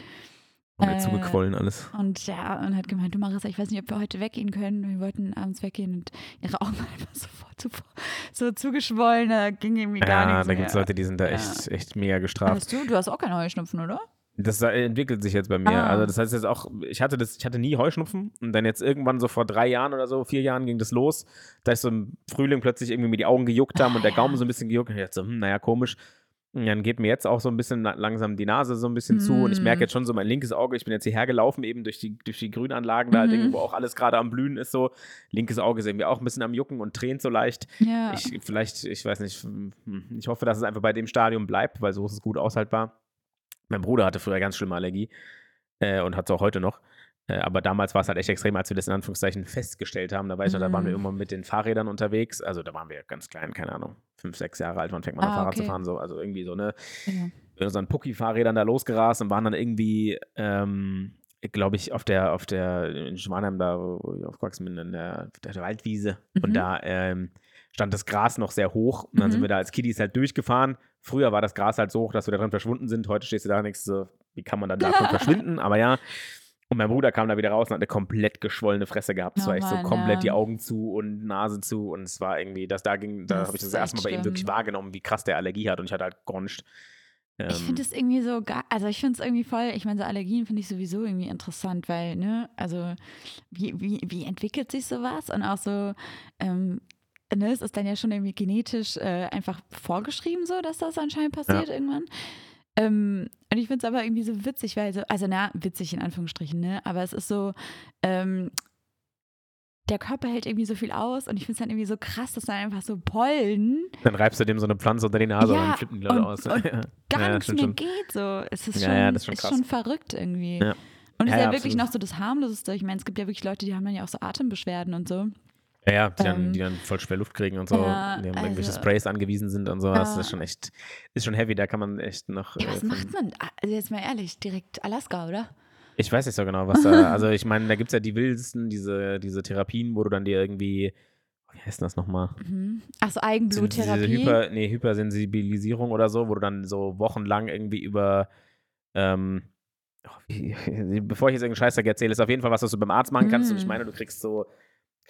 Und mir Äh, zugequollen alles. Und ja, und hat gemeint, du Marissa, ich weiß nicht, ob wir heute weggehen können. Wir wollten abends weggehen und ihre Augen waren <laughs> einfach sofort so, so zugeschwollen, da ging irgendwie gar Ja, nichts da gibt es. Leute, die sind da Ja. echt, echt mega gestraft. Hast du, du hast auch keinen Heuschnupfen, oder? Das entwickelt sich jetzt bei mir. Ah. Also das heißt jetzt auch, ich hatte das, ich hatte nie Heuschnupfen und dann jetzt irgendwann so vor drei Jahren oder so, vier Jahren ging das los, da ich so im Frühling plötzlich irgendwie mir die Augen gejuckt haben Ah, und der ja. Gaumen so ein bisschen gejuckt und ich dachte so, hm, naja, komisch. Dann geht mir jetzt auch so ein bisschen langsam die Nase so ein bisschen zu und ich Mm. merke jetzt schon so mein linkes Auge, ich bin jetzt hierher gelaufen, eben durch die, durch die Grünanlagen da, halt auch alles gerade am Blühen ist so. Linkes Auge ist irgendwie auch ein bisschen am Jucken und tränt so leicht. Ja. Ich, vielleicht, ich weiß nicht, hm, ich hoffe, dass es einfach bei dem Stadium bleibt, weil so ist es gut aushaltbar. Mein Bruder hatte früher ganz schlimme Allergie äh, und hat es auch heute noch. Äh, aber damals war es halt echt extrem, als wir das in Anführungszeichen festgestellt haben. Da weiß ich noch, da waren wir Mhm. immer mit den Fahrrädern unterwegs. Also da waren wir ganz klein, keine Ahnung, fünf, sechs Jahre alt, wann fängt man an Ah, Fahrrad zu okay. fahren? So, also irgendwie so, ne? ja. mit unseren Pucki-Fahrrädern da losgerast und waren dann irgendwie, ähm, glaube ich, auf der, auf der, in Schwanheim da, wo ich aufgewachsen bin, in der, der Waldwiese. Und Mhm. da ähm, stand das Gras noch sehr hoch. Und dann sind Mhm. wir da als Kiddies halt durchgefahren. Früher war das Gras halt so hoch, dass wir da drin verschwunden sind. Heute stehst du da und denkst so, wie kann man dann davon <laughs> verschwinden? Aber ja. Und mein Bruder kam da wieder raus und hat eine komplett geschwollene Fresse gehabt. Es Oh war echt so komplett ja. die Augen zu und Nase zu. Und es war irgendwie, das da ging, da habe ich das erste Mal bei ihm wirklich wahrgenommen, wie krass der Allergie hat. Und ich hatte halt gar nicht. Ich ähm, finde es irgendwie so, also ich finde es irgendwie voll, ich meine, so Allergien finde ich sowieso irgendwie interessant, weil, ne, also wie, wie, wie entwickelt sich sowas? Und auch so, ähm, ne, es ist dann ja schon irgendwie genetisch äh, einfach vorgeschrieben so, dass das anscheinend passiert irgendwann. Ähm, und ich finde es aber irgendwie so witzig, weil so, also na, witzig in Anführungsstrichen, ne, aber es ist so, ähm, der Körper hält irgendwie so viel aus und ich finde es dann irgendwie so krass, dass dann einfach so Pollen Dann reibst du dem so eine Pflanze unter die Nase und Ja, dann flippen die Leute und- aus. <laughs> und gar Ja, nichts mehr schon. geht. So. Es ist, schon, ja, das ist schon ist schon verrückt irgendwie. Und es ist ja, ja, wirklich absolut. noch so das harmloseste. Ich meine, es gibt ja wirklich Leute, die haben dann ja auch so Atembeschwerden und so. Ja, ja, die, dann, Ähm, die dann voll schwer Luft kriegen und so, ja, die haben irgendwelche also- Sprays angewiesen sind und so. Das Ja. ist schon echt, ist schon heavy, da kann man echt noch. Ja, äh, was von- macht man? Also jetzt mal ehrlich, direkt Alaska, oder? Ich weiß nicht so genau, was da. <laughs> Also ich meine, da gibt es ja die wildesten, diese, diese Therapien, wo du dann dir irgendwie. Wie heißt denn das nochmal? Mhm. Achso, Diese Eigenbluttherapie. Hyper, nee, Hypersensibilisierung oder so, wo du dann so wochenlang irgendwie über. Ähm, oh, <laughs> bevor ich jetzt irgendeinen Scheißdreck erzähle, ist auf jeden Fall was, was du beim Arzt machen kannst. Und ich Mm. meine, du kriegst so,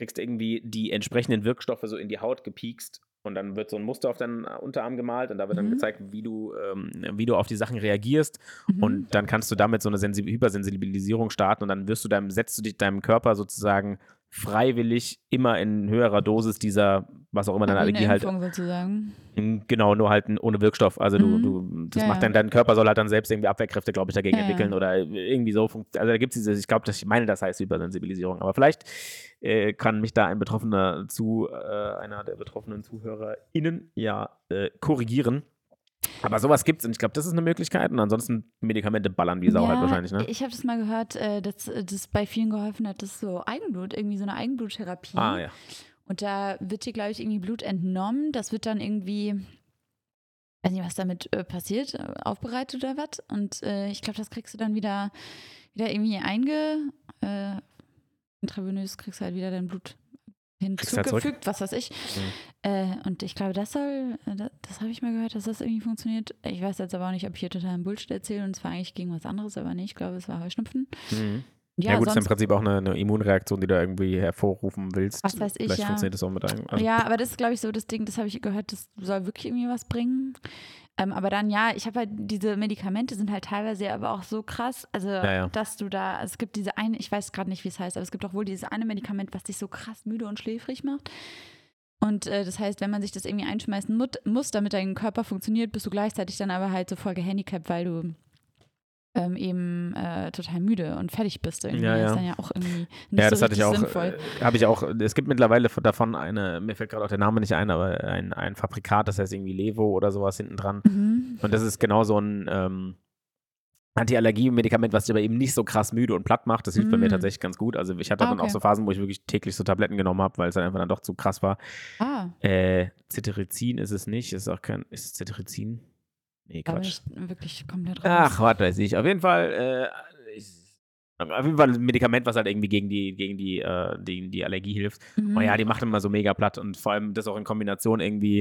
kriegst irgendwie die entsprechenden Wirkstoffe so in die Haut gepiekst und dann wird so ein Muster auf deinen Unterarm gemalt und da wird dann Mhm. gezeigt, wie du, ähm, wie du auf die Sachen reagierst. Mhm. Und dann kannst du damit so eine Sensi Hypersensibilisierung starten und dann wirst du deinem, setzt du dich deinem Körper sozusagen freiwillig immer in höherer Dosis dieser, was auch immer deine Allergie halt sozusagen. Genau, nur halt ohne Wirkstoff. Also du, Mhm. du das Ja, macht ja. dann, dein Körper soll halt dann selbst irgendwie Abwehrkräfte, glaube ich, dagegen Ja, ja. entwickeln oder irgendwie so. Also da gibt es diese, ich glaube, ich meine, das heißt Hypersensibilisierung. Aber vielleicht äh, kann mich da ein Betroffener zu, äh, einer der betroffenen ZuhörerInnen ja äh, korrigieren. Aber sowas gibt's und ich glaube, das ist eine Möglichkeit. Und ansonsten Medikamente ballern wie Sau halt wahrscheinlich, ne? Ich habe das mal gehört, äh, dass das bei vielen geholfen hat, dass so Eigenblut, irgendwie so eine Eigenbluttherapie. Ah, ja. Und da wird dir, glaube ich, irgendwie Blut entnommen. Das wird dann irgendwie, weiß nicht, was damit äh, passiert, äh, aufbereitet oder was. Und äh, ich glaube, das kriegst du dann wieder, wieder irgendwie einge. Äh, intravenös kriegst du halt wieder dein Blut Kriegst du halt zurück. Hinzugefügt, was weiß ich. Mhm. Äh, und ich glaube, das soll, äh, das, das habe ich mal gehört, dass das irgendwie funktioniert. Ich weiß jetzt aber auch nicht, ob ich hier totalen Bullshit erzähle und es war eigentlich gegen was anderes, aber nee, ich glaube, es war Heuschnupfen. Mhm. Ja, Ja, gut, ist im Prinzip auch eine, eine Immunreaktion, die du irgendwie hervorrufen willst. Was weiß ich, Vielleicht ja. funktioniert das auch mit einem. Also, ja, aber das ist, glaube ich, so das Ding, das habe ich gehört, das soll wirklich irgendwie was bringen. Ähm, aber dann, ja, ich habe halt, diese Medikamente sind halt teilweise aber auch so krass, also, Ja, ja. dass du da, also es gibt diese eine, ich weiß gerade nicht, wie es heißt, aber es gibt auch wohl dieses eine Medikament, was dich so krass müde und schläfrig macht. Und äh, das heißt, wenn man sich das irgendwie einschmeißen muss, damit dein Körper funktioniert, bist du gleichzeitig dann aber halt so voll gehandicapt, weil du ähm, eben äh, total müde und fertig bist irgendwie. Ja, Das ja. ist dann ja auch irgendwie nicht Ja, so das hatte ich auch. sinnvoll. Äh, Habe ich auch. Es gibt mittlerweile von- davon eine, mir fällt gerade auch der Name nicht ein, aber ein, ein Fabrikat, das heißt irgendwie Levo oder sowas hinten dran. Mhm. Und das ist genau so ein, ähm, Antiallergie-Medikament, was dich aber eben nicht so krass müde und platt macht. Das hilft bei mir Mm. tatsächlich ganz gut. Also ich hatte Ah, dann auch okay. so Phasen, wo ich wirklich täglich so Tabletten genommen habe, weil es dann einfach dann doch zu krass war. Ah, Äh, Cetirizin ist es nicht. Ist auch kein. Ist es Cetirizin? Nee, da bin Quatsch. ich wirklich komplett raus. Ach, warte, weiß ich. Auf jeden Fall, äh, ich, auf jeden Fall ein Medikament, was halt irgendwie gegen die, gegen die, äh, gegen die Allergie hilft. Mhm. Oh ja, die macht immer so mega platt und vor allem das auch in Kombination irgendwie.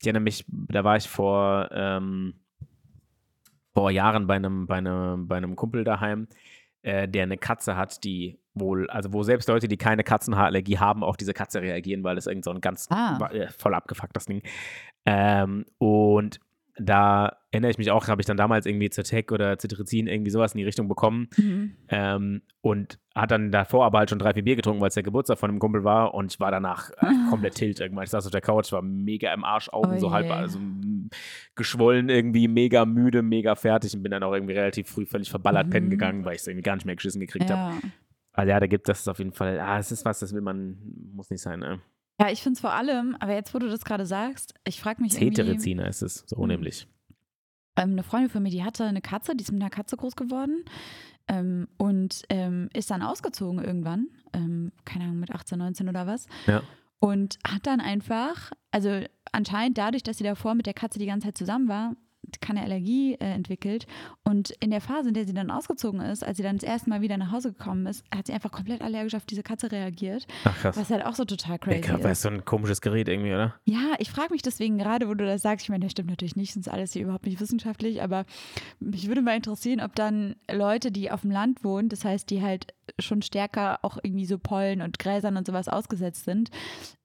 Ich erinnere mich, da war ich vor, ähm, vor Jahren bei einem, bei einem, bei einem Kumpel daheim, äh, der eine Katze hat, die wohl, also wo selbst Leute, die keine Katzenhaarallergie haben, auf diese Katze reagieren, weil das irgend so ein ganz Ah. äh, voll abgefucktes Ding. Ähm, und da erinnere ich mich auch, habe ich dann damals irgendwie Zyrtec oder Cetirizin irgendwie sowas in die Richtung bekommen. Mhm. Ähm, und hat dann davor aber halt schon drei, vier Bier getrunken, weil es der Geburtstag von einem Kumpel war. Und ich war danach äh, <laughs> komplett tilt irgendwann. Ich saß auf der Couch, war mega im Arsch, Augen Oh so halb also, m- geschwollen irgendwie, mega müde, mega fertig und bin dann auch irgendwie relativ früh völlig verballert pennen Mhm. gegangen, weil ich es irgendwie gar nicht mehr geschissen gekriegt habe. Ja. Also ja, da gibt das auf jeden Fall, ah, es ist was, das will man, muss nicht sein. Ne? Ja, ich finde es vor allem, aber jetzt, wo du das gerade sagst, ich frage mich Cetirizin ist es, so Mhm. nämlich. ähm, eine Freundin von mir, die hatte eine Katze, die ist mit einer Katze groß geworden ähm, und ähm, ist dann ausgezogen irgendwann, ähm, keine Ahnung, mit 18, 19 oder was. Ja. Und hat dann einfach, also anscheinend dadurch, dass sie davor mit der Katze die ganze Zeit zusammen war, keine Allergie äh, entwickelt. Und in der Phase, in der sie dann ausgezogen ist, als sie dann das erste Mal wieder nach Hause gekommen ist, hat sie einfach komplett allergisch auf diese Katze reagiert. Ach krass. Was halt auch so total Der crazy Körper ist. ist so ein komisches Gerät irgendwie, oder? Ja, ich frage mich deswegen gerade, wo du das sagst. Ich meine, das stimmt natürlich nicht, ist alles hier überhaupt nicht wissenschaftlich, aber mich würde mal interessieren, ob dann Leute, die auf dem Land wohnen, das heißt, die halt schon stärker auch irgendwie so Pollen und Gräsern und sowas ausgesetzt sind,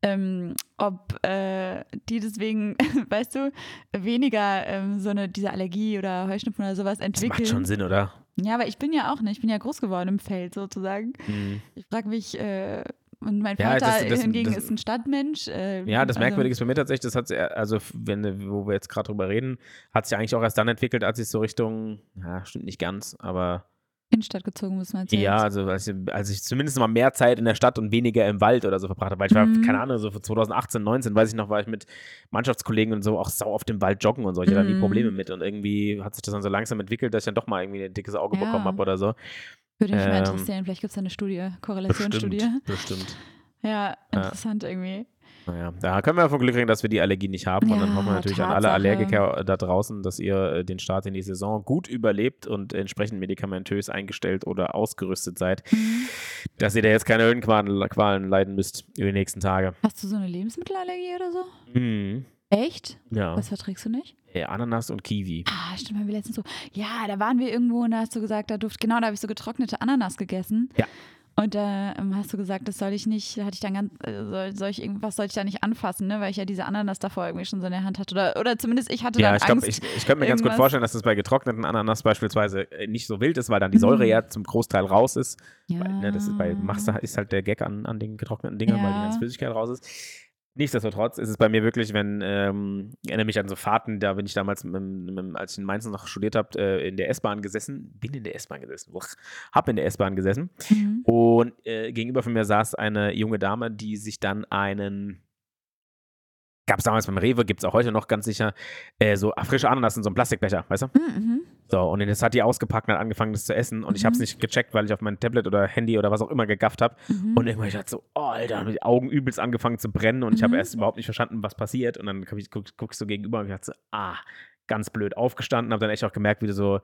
ähm, ob äh, die deswegen, <laughs> weißt du, weniger ähm, so eine diese Allergie oder Heuschnupfen oder sowas Das entwickeln. macht schon Sinn, oder? Ja, aber ich bin ja auch nicht, ich bin ja groß geworden im Feld sozusagen. Mhm. Ich frage mich, äh, und mein Ja, Vater das- das- hingegen das- ist ein Stadtmensch. Äh, Ja, das also- Merkwürdige ist bei mir tatsächlich, das hat also wenn, wo wir jetzt gerade drüber reden, hat sich eigentlich auch erst dann entwickelt, als ich so Richtung, ja, stimmt nicht ganz, aber Innenstadt gezogen, muss man ja, also als ich, als ich zumindest mal mehr Zeit in der Stadt und weniger im Wald oder so verbracht habe, weil ich war, Mhm. keine Ahnung, so für 2018, 19, weiß ich noch, war ich mit Mannschaftskollegen und so auch sau auf dem Wald joggen und so, ich hatte da nie Mhm. Probleme mit und irgendwie hat sich das dann so langsam entwickelt, dass ich dann doch mal irgendwie ein dickes Auge Ja. bekommen habe oder so. Würde mich mal Ähm, interessieren. Vielleicht gibt es da eine Studie, Korrelationsstudie. Bestimmt, <laughs> bestimmt. Ja, interessant irgendwie. Naja, da können wir von Glück reden, dass wir die Allergie nicht haben. und dann Ja, hoffen wir natürlich an alle Tatsache. Allergiker da draußen, dass ihr äh, den Start in die Saison gut überlebt und entsprechend medikamentös eingestellt oder ausgerüstet seid, Mhm. dass ihr da jetzt keine Höhenqualen Qualen leiden müsst über die nächsten Tage. Hast du so eine Lebensmittelallergie oder so? Mhm. Echt? Ja, Was verträgst du nicht? äh, Ananas und Kiwi. Ah, stimmt, haben wir letztens so. Ja, da waren wir irgendwo und da hast du gesagt, da durfte, genau, da habe ich so getrocknete Ananas gegessen. Ja. Und da ähm, hast du gesagt, das soll ich nicht, da hatte ich dann ganz, äh, soll, soll ich irgendwas soll ich da nicht anfassen, ne? Weil ich ja diese Ananas davor irgendwie schon so in der Hand hatte. Oder, oder zumindest ich hatte Ja, dann ich glaube, Angst. ich, ich könnte mir ganz gut vorstellen, dass das bei getrockneten Ananas beispielsweise äh, nicht so wild ist, weil dann die Säure Mhm. ja zum Großteil raus ist. ja. Weil, ne, das ist bei Machster ist halt der Gag an, an den getrockneten Dingern, weil die Ja. ganze Flüssigkeit raus ist. Nichtsdestotrotz ist es bei mir wirklich, wenn, ähm, ich erinnere mich an so Fahrten, da bin ich damals, mit, mit, als ich in Mainz noch studiert habe, äh, in der S-Bahn gesessen, bin in der S-Bahn gesessen, Uch, hab in der S-Bahn gesessen Mhm. und äh, gegenüber von mir saß eine junge Dame, die sich dann einen, gab es damals beim Rewe, gibt es auch heute noch ganz sicher, äh, so frische Ananas in so einem Plastikbecher, weißt du? Mhm. So, und das hat die ausgepackt und hat angefangen, das zu essen. Und ich habe es Mhm. nicht gecheckt, weil ich auf mein Tablet oder Handy oder was auch immer gegafft habe. Mhm. Und irgendwann ich dachte so, oh, Alter, haben die Augen übelst angefangen zu brennen. Und ich habe Mhm. erst überhaupt nicht verstanden, was passiert. Und dann ich, guck, guckst du gegenüber und ich dachte so, ah, ganz blöd aufgestanden. Habe dann echt auch gemerkt, wie du so,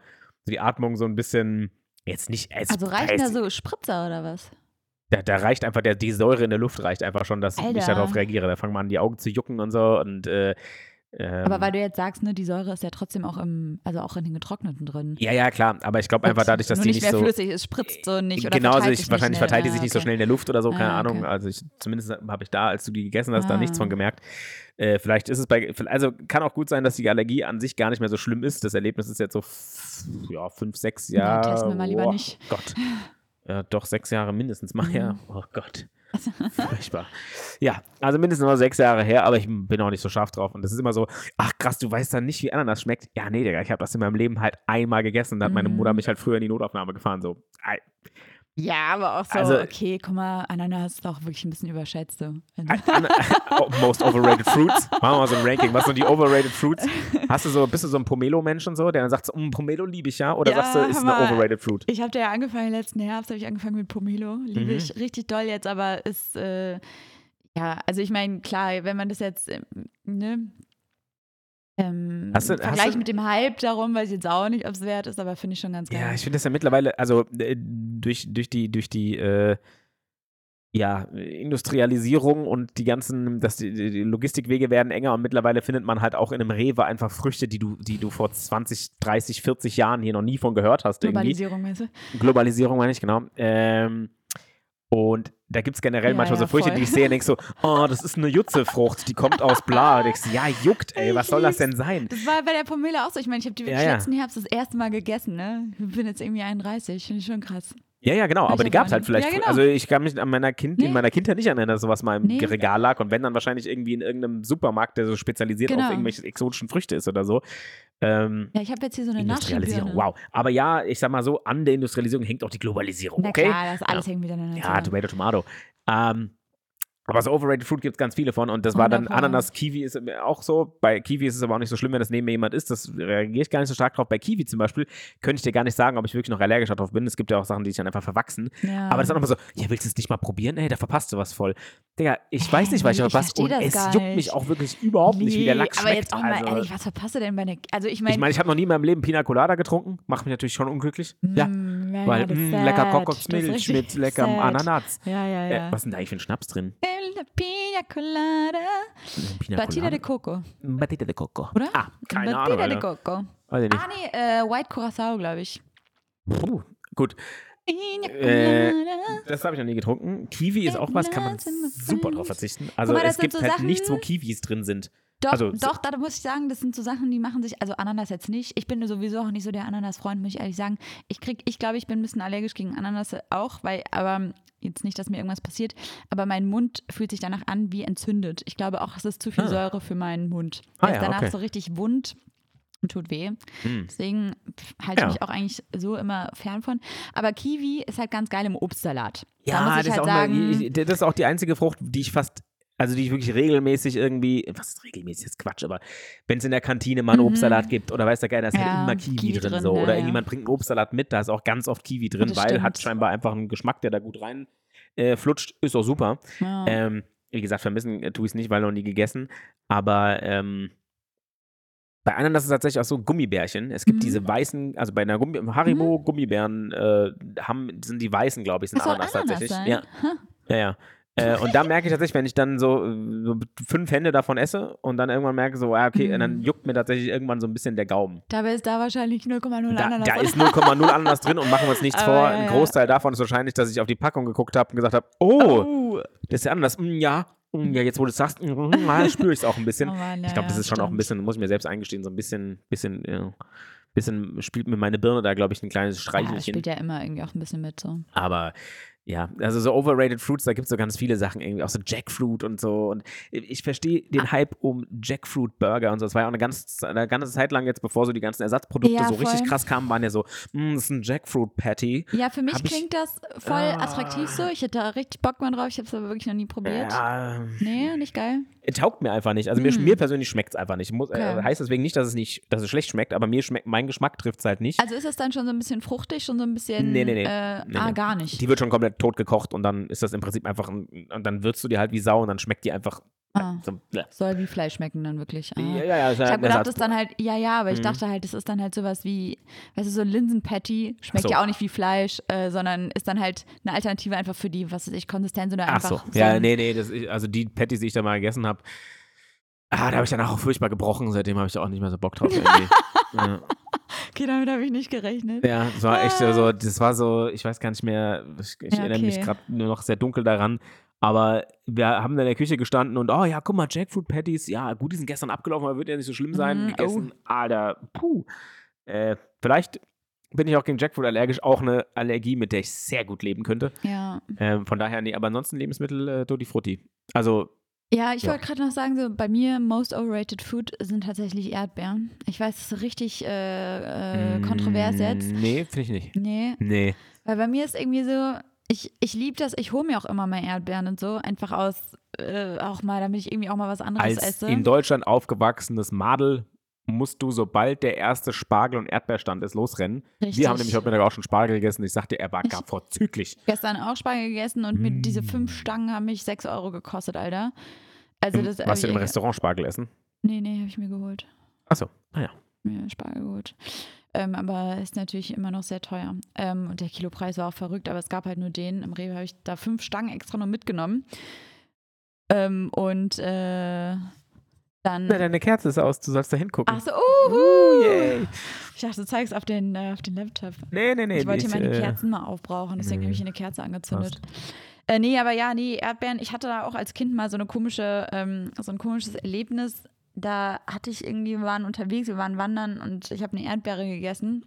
so die Atmung so ein bisschen, jetzt nicht, als, also reichen da so Spritzer oder was? da, da reicht einfach, der, die Säure in der Luft reicht einfach schon, dass ich Alter. darauf reagiere. Da fangen mal an, die Augen zu jucken und so. Und, äh, ähm, Aber weil du jetzt sagst, ne, die Säure ist ja trotzdem auch im, also auch in den getrockneten drin. ja, ja, klar. Aber ich glaube einfach dadurch, dass Nur die nicht nicht mehr so. flüssig ist, spritzt so nicht oder genau, also ich, wahrscheinlich verteilt die sich nicht so Ah, schnell in der Luft oder so, keine Ah, Ahnung. okay. Also ich, zumindest habe ich da, als du die gegessen hast, da Ah. nichts von gemerkt. Äh, vielleicht ist es bei, also kann auch gut sein, dass die Allergie an sich gar nicht mehr so schlimm ist. Das Erlebnis ist jetzt so, ja, fünf, sechs Ja, Jahre. testen wir mal lieber oh, nicht. Gott. Ja, doch, sechs Jahre mindestens mal her. Mhm. Oh Gott. Furchtbar. Ja, also mindestens mal sechs Jahre her, aber ich bin auch nicht so scharf drauf. Und das ist immer so, ach krass, du weißt dann nicht, wie Ananas schmeckt. Ja, nee, Digga, ich habe das in meinem Leben halt einmal gegessen. Da hat meine Mhm. Mutter mich halt früher in die Notaufnahme gefahren. So, Ja, aber auch so, Also- okay, guck mal, Ananas ist auch wirklich ein bisschen überschätzt. So. An- oh, Most overrated fruits. Machen wir mal so ein Ranking. Was sind die overrated fruits? Hast du so, bist du so ein Pomelo-Mensch und so, der dann sagt, so, "Mm, Pomelo liebe ich ja? Oder Ja, sagst du, ist hör eine mal. overrated fruit? Ich habe ja angefangen, letzten Herbst habe ich angefangen mit Pomelo. Liebe Mhm. ich richtig doll jetzt, aber ist, äh, ja, also ich meine, klar, wenn man das jetzt, ähm, ne, ähm, Hast du- hast Vergleich du- mit dem Hype darum, weiß ich jetzt auch nicht, ob es wert ist, aber finde ich schon ganz geil. Ja, ich finde das ja mittlerweile, also äh, durch, durch die, durch die äh, ja, Industrialisierung und die ganzen, dass die, die Logistikwege werden enger und mittlerweile findet man halt auch in einem Rewe einfach Früchte, die du, die du vor 20, 30, 40 Jahren hier noch nie von gehört hast. Irgendwie. Globalisierung, weißt du? Globalisierung meine ich, genau. Ähm, und da gibt es generell Ja, manchmal so ja, Früchte, voll. die ich sehe und denk so, oh, das ist eine Jutzefrucht, die kommt aus bla. Und denkst, ja, juckt, ey, was Ich soll das denn sein? Das war bei der Pomelo auch so. Ich meine, ich habe die wirklich ja. letzten Herbst das erste Mal gegessen, ne? Ich bin jetzt irgendwie 31, finde ich schon krass. Ja, ja, genau, Hab aber die gab es halt vielleicht. Ja, genau. Also ich kann mich an meiner Kind, in Nee. meiner Kindheit nicht erinnern, dass sowas mal im Nee. Regal lag und wenn dann wahrscheinlich irgendwie in irgendeinem Supermarkt, der so spezialisiert auf Genau. irgendwelche exotischen Früchte ist oder so. Ähm, Ja, ich habe jetzt hier so eine Industrialisierung, wow. Aber ja, ich sag mal so, an der Industrialisierung hängt auch die Globalisierung, Na okay? klar, das alles hängt miteinander Ja. Tomato, Tomato. Ähm, aber so Overrated Fruit gibt es ganz viele von und das war dann. Ananas, Kiwi ist auch so. Bei Kiwi ist es aber auch nicht so schlimm, wenn das neben mir jemand ist. Das reagiere ich gar nicht so stark drauf. Bei Kiwi zum Beispiel könnte ich dir gar nicht sagen, ob ich wirklich noch allergisch darauf bin. Es gibt ja auch Sachen, die sich dann einfach verwachsen. Ja. Aber das ist dann immer so, ja, willst du es nicht mal probieren? Ey, da verpasst du was voll. Digga, ich weiß nicht, was ich nee, ich verpasst und es juckt mich nicht. auch wirklich überhaupt nicht, wie der Nee, Lachs Aber schmeckt. jetzt auch mal also, ehrlich, was verpasst du denn bei einer. Also ich meine, ich meine, ich habe noch nie in meinem Leben Pina Colada getrunken. Macht mich natürlich schon unglücklich. mm, ja, weil ja, das ist mh, sad. lecker Kokosmilch mit leckerem sad. Ananas. Ja, ja, ja. Äh, was ist denn da eigentlich für ein Schnaps drin? El Pina Colada. Pina Batida de? Coco, Batida de Coco. oder? Ah, keine Batida Ahnung. de Alter. Coco. Ah, nee, äh, White Curacao, glaube ich. Puh, gut, Äh, das habe ich noch nie getrunken. Kiwi ist auch was, kann man super drauf verzichten. Also mal, es gibt so halt Sachen- nichts, wo Kiwis drin sind. Doch, Also, so- doch, da muss ich sagen, das sind so Sachen, die machen sich, also Ananas jetzt nicht. Ich bin sowieso auch nicht so der Ananas-Freund, muss ich ehrlich sagen. Ich krieg, ich glaube, ich bin ein bisschen allergisch gegen Ananas auch, weil, aber jetzt nicht, dass mir irgendwas passiert, aber mein Mund fühlt sich danach an wie entzündet. Ich glaube auch, es ist zu viel Ah. Säure für meinen Mund. Ah Der ist ja, danach okay. so richtig wund und tut weh. Hm. Deswegen halte ich Ja. mich auch eigentlich so immer fern von. Aber Kiwi ist halt ganz geil im Obstsalat. da Ja, muss das, ich ist halt auch sagen, eine, das ist auch die einzige Frucht, die ich fast, also die ich wirklich regelmäßig irgendwie, was ist regelmäßig, ist Quatsch, aber wenn es in der Kantine mal einen Mhm. Obstsalat gibt oder weiß der Geil, da ist Ja, halt immer Kiwi, Kiwi drin, drin, so. Oder ja. irgendjemand bringt einen Obstsalat mit, da ist auch ganz oft Kiwi drin, weil hat stimmt. scheinbar einfach einen Geschmack, der da gut rein äh, flutscht, ist auch super. ja. Ähm, wie gesagt, vermissen äh, tue ich es nicht, weil noch nie gegessen. Aber ähm, bei Ananas ist es tatsächlich auch so Gummibärchen. Es gibt Mhm. diese weißen, also bei einer Gummi Haribo Gummibären äh, haben, sind die weißen, glaube ich, sind Ananas, Ananas tatsächlich. sein? Ja, ja, ja. Äh, und da merke ich tatsächlich, wenn ich dann so, so fünf Hände davon esse und dann irgendwann merke so, ah, okay, und dann Mhm. juckt mir tatsächlich irgendwann so ein bisschen der Gaumen. Dabei ist da wahrscheinlich 0,0 Da, Ananas. da ist 0,0 Ananas drin und machen wir uns nichts <laughs> Aber vor. ja, Ein ja. Großteil davon ist wahrscheinlich, dass ich auf die Packung geguckt habe und gesagt habe, oh, Oh. das ist ja anders. Mm, ja, ja, jetzt wo du es sagst, mm, ja, spüre ich es auch ein bisschen. <laughs> Oh Mann, ja, ich glaube, das ja, ist schon auch ein stimmt. bisschen, muss ich mir selbst eingestehen, so ein bisschen, bisschen, ja, bisschen spielt mir meine Birne da, glaube ich, ein kleines Ja, das Streichelchen. spielt ja immer irgendwie auch ein bisschen mit so. Aber ja, also so overrated Fruits, da gibt es so ganz viele Sachen, irgendwie auch so Jackfruit und so. Und ich verstehe Ah. den Hype um Jackfruit Burger und so. Das war ja auch eine, ganz, eine ganze Zeit lang jetzt, bevor so die ganzen Ersatzprodukte Ja, so richtig voll. krass kamen, waren ja so, mm, das ist ein Jackfruit Patty. Ja, für mich Hab ich- klingt das voll Ah. attraktiv so. Ich hätte da richtig Bock mal drauf. Ich habe es aber wirklich noch nie probiert. Ja, Nee, nicht geil. Taugt mir einfach nicht. Also mir, Hm. mir persönlich schmeckt es einfach nicht. Muss, Okay. äh, heißt deswegen nicht, dass es nicht, dass es schlecht schmeckt, aber mir schmeckt, mein Geschmack trifft es halt nicht. Also ist es dann schon so ein bisschen fruchtig, schon so ein bisschen. Nee, nee, nee. Äh, Nee, ah, nee. gar nicht. die wird schon komplett tot gekocht und dann ist das im Prinzip einfach, ein, und dann würzt du die halt wie Sau und dann schmeckt die einfach Ah. <laughs> so, bleh. Soll wie Fleisch schmecken dann wirklich. Ah. Ja, ja, ja. Ich habe gedacht, das ist dann halt, ja, ja, aber ich Mhm. dachte halt, das ist dann halt sowas wie, weißt du, so Linsenpatty schmeckt so. ja auch nicht wie Fleisch, äh, sondern ist dann halt eine Alternative einfach für die, was weiß ich, Konsistenz oder Ach einfach. so. Ja, nee, nee, das, also die Patties, die ich da mal gegessen habe, ah, da habe ich danach auch furchtbar gebrochen. Seitdem habe ich da auch nicht mehr so Bock drauf. <laughs> ja. Okay, damit habe ich nicht gerechnet. ja, das war echt so- so, das war so, ich weiß gar nicht mehr, ich, ich Ja, erinnere mich gerade nur noch sehr dunkel daran. Aber wir haben da in der Küche gestanden und, oh ja, guck mal, Jackfruit Patties, ja, gut, die sind gestern abgelaufen, aber wird ja nicht so schlimm sein. Mhm, Gegessen, Alter, puh. Äh, vielleicht bin ich auch gegen Jackfruit allergisch, auch eine Allergie, mit der ich sehr gut leben könnte. Ja. Ähm, von daher, nee, aber ansonsten Lebensmittel äh, Tutti Frutti. Also Ja, ich Ja. wollte gerade noch sagen, so bei mir most overrated food sind tatsächlich Erdbeeren. Ich weiß, das ist richtig äh, äh, kontrovers jetzt. Mm, Nee, finde ich nicht. Nee, Nee. weil bei mir ist irgendwie so, ich, ich liebe das, ich hole mir auch immer mal Erdbeeren und so, einfach aus, äh, auch mal, damit ich irgendwie auch mal was anderes Als esse. in Deutschland aufgewachsenes Madel musst du, sobald der erste Spargel- und Erdbeerstand ist, losrennen. Richtig. Wir haben nämlich heute Mittag auch schon Spargel gegessen. Ich sagte, er war gar vorzüglich. gestern auch Spargel gegessen und mir diese Mm. fünf Stangen haben mich sechs Euro gekostet, Alter. Also das Was ich wir im Restaurant Spargel essen? Nee, nee, habe ich mir geholt. Achso, naja. Mir Spargel geholt. Ähm, aber ist natürlich immer noch sehr teuer. Ähm, und der Kilopreis war auch verrückt, aber es gab halt nur den. Im Rewe habe ich da fünf Stangen extra noch mitgenommen. Ähm, und äh, dann. Na, deine Kerze ist aus, du sollst da hingucken. Ach so, uhu. yay. Ich dachte, du zeigst auf den, äh, auf den Laptop. Nee, nee, nee. ich wollte hier meine äh, Kerzen mal aufbrauchen, deswegen habe ich hier eine Kerze angezündet. Äh, nee, aber ja, nee, Erdbeeren. Ich hatte da auch als Kind mal so eine komische, ähm, so ein komisches Erlebnis. Da hatte ich irgendwie, wir waren unterwegs, wir waren wandern und ich habe eine Erdbeere gegessen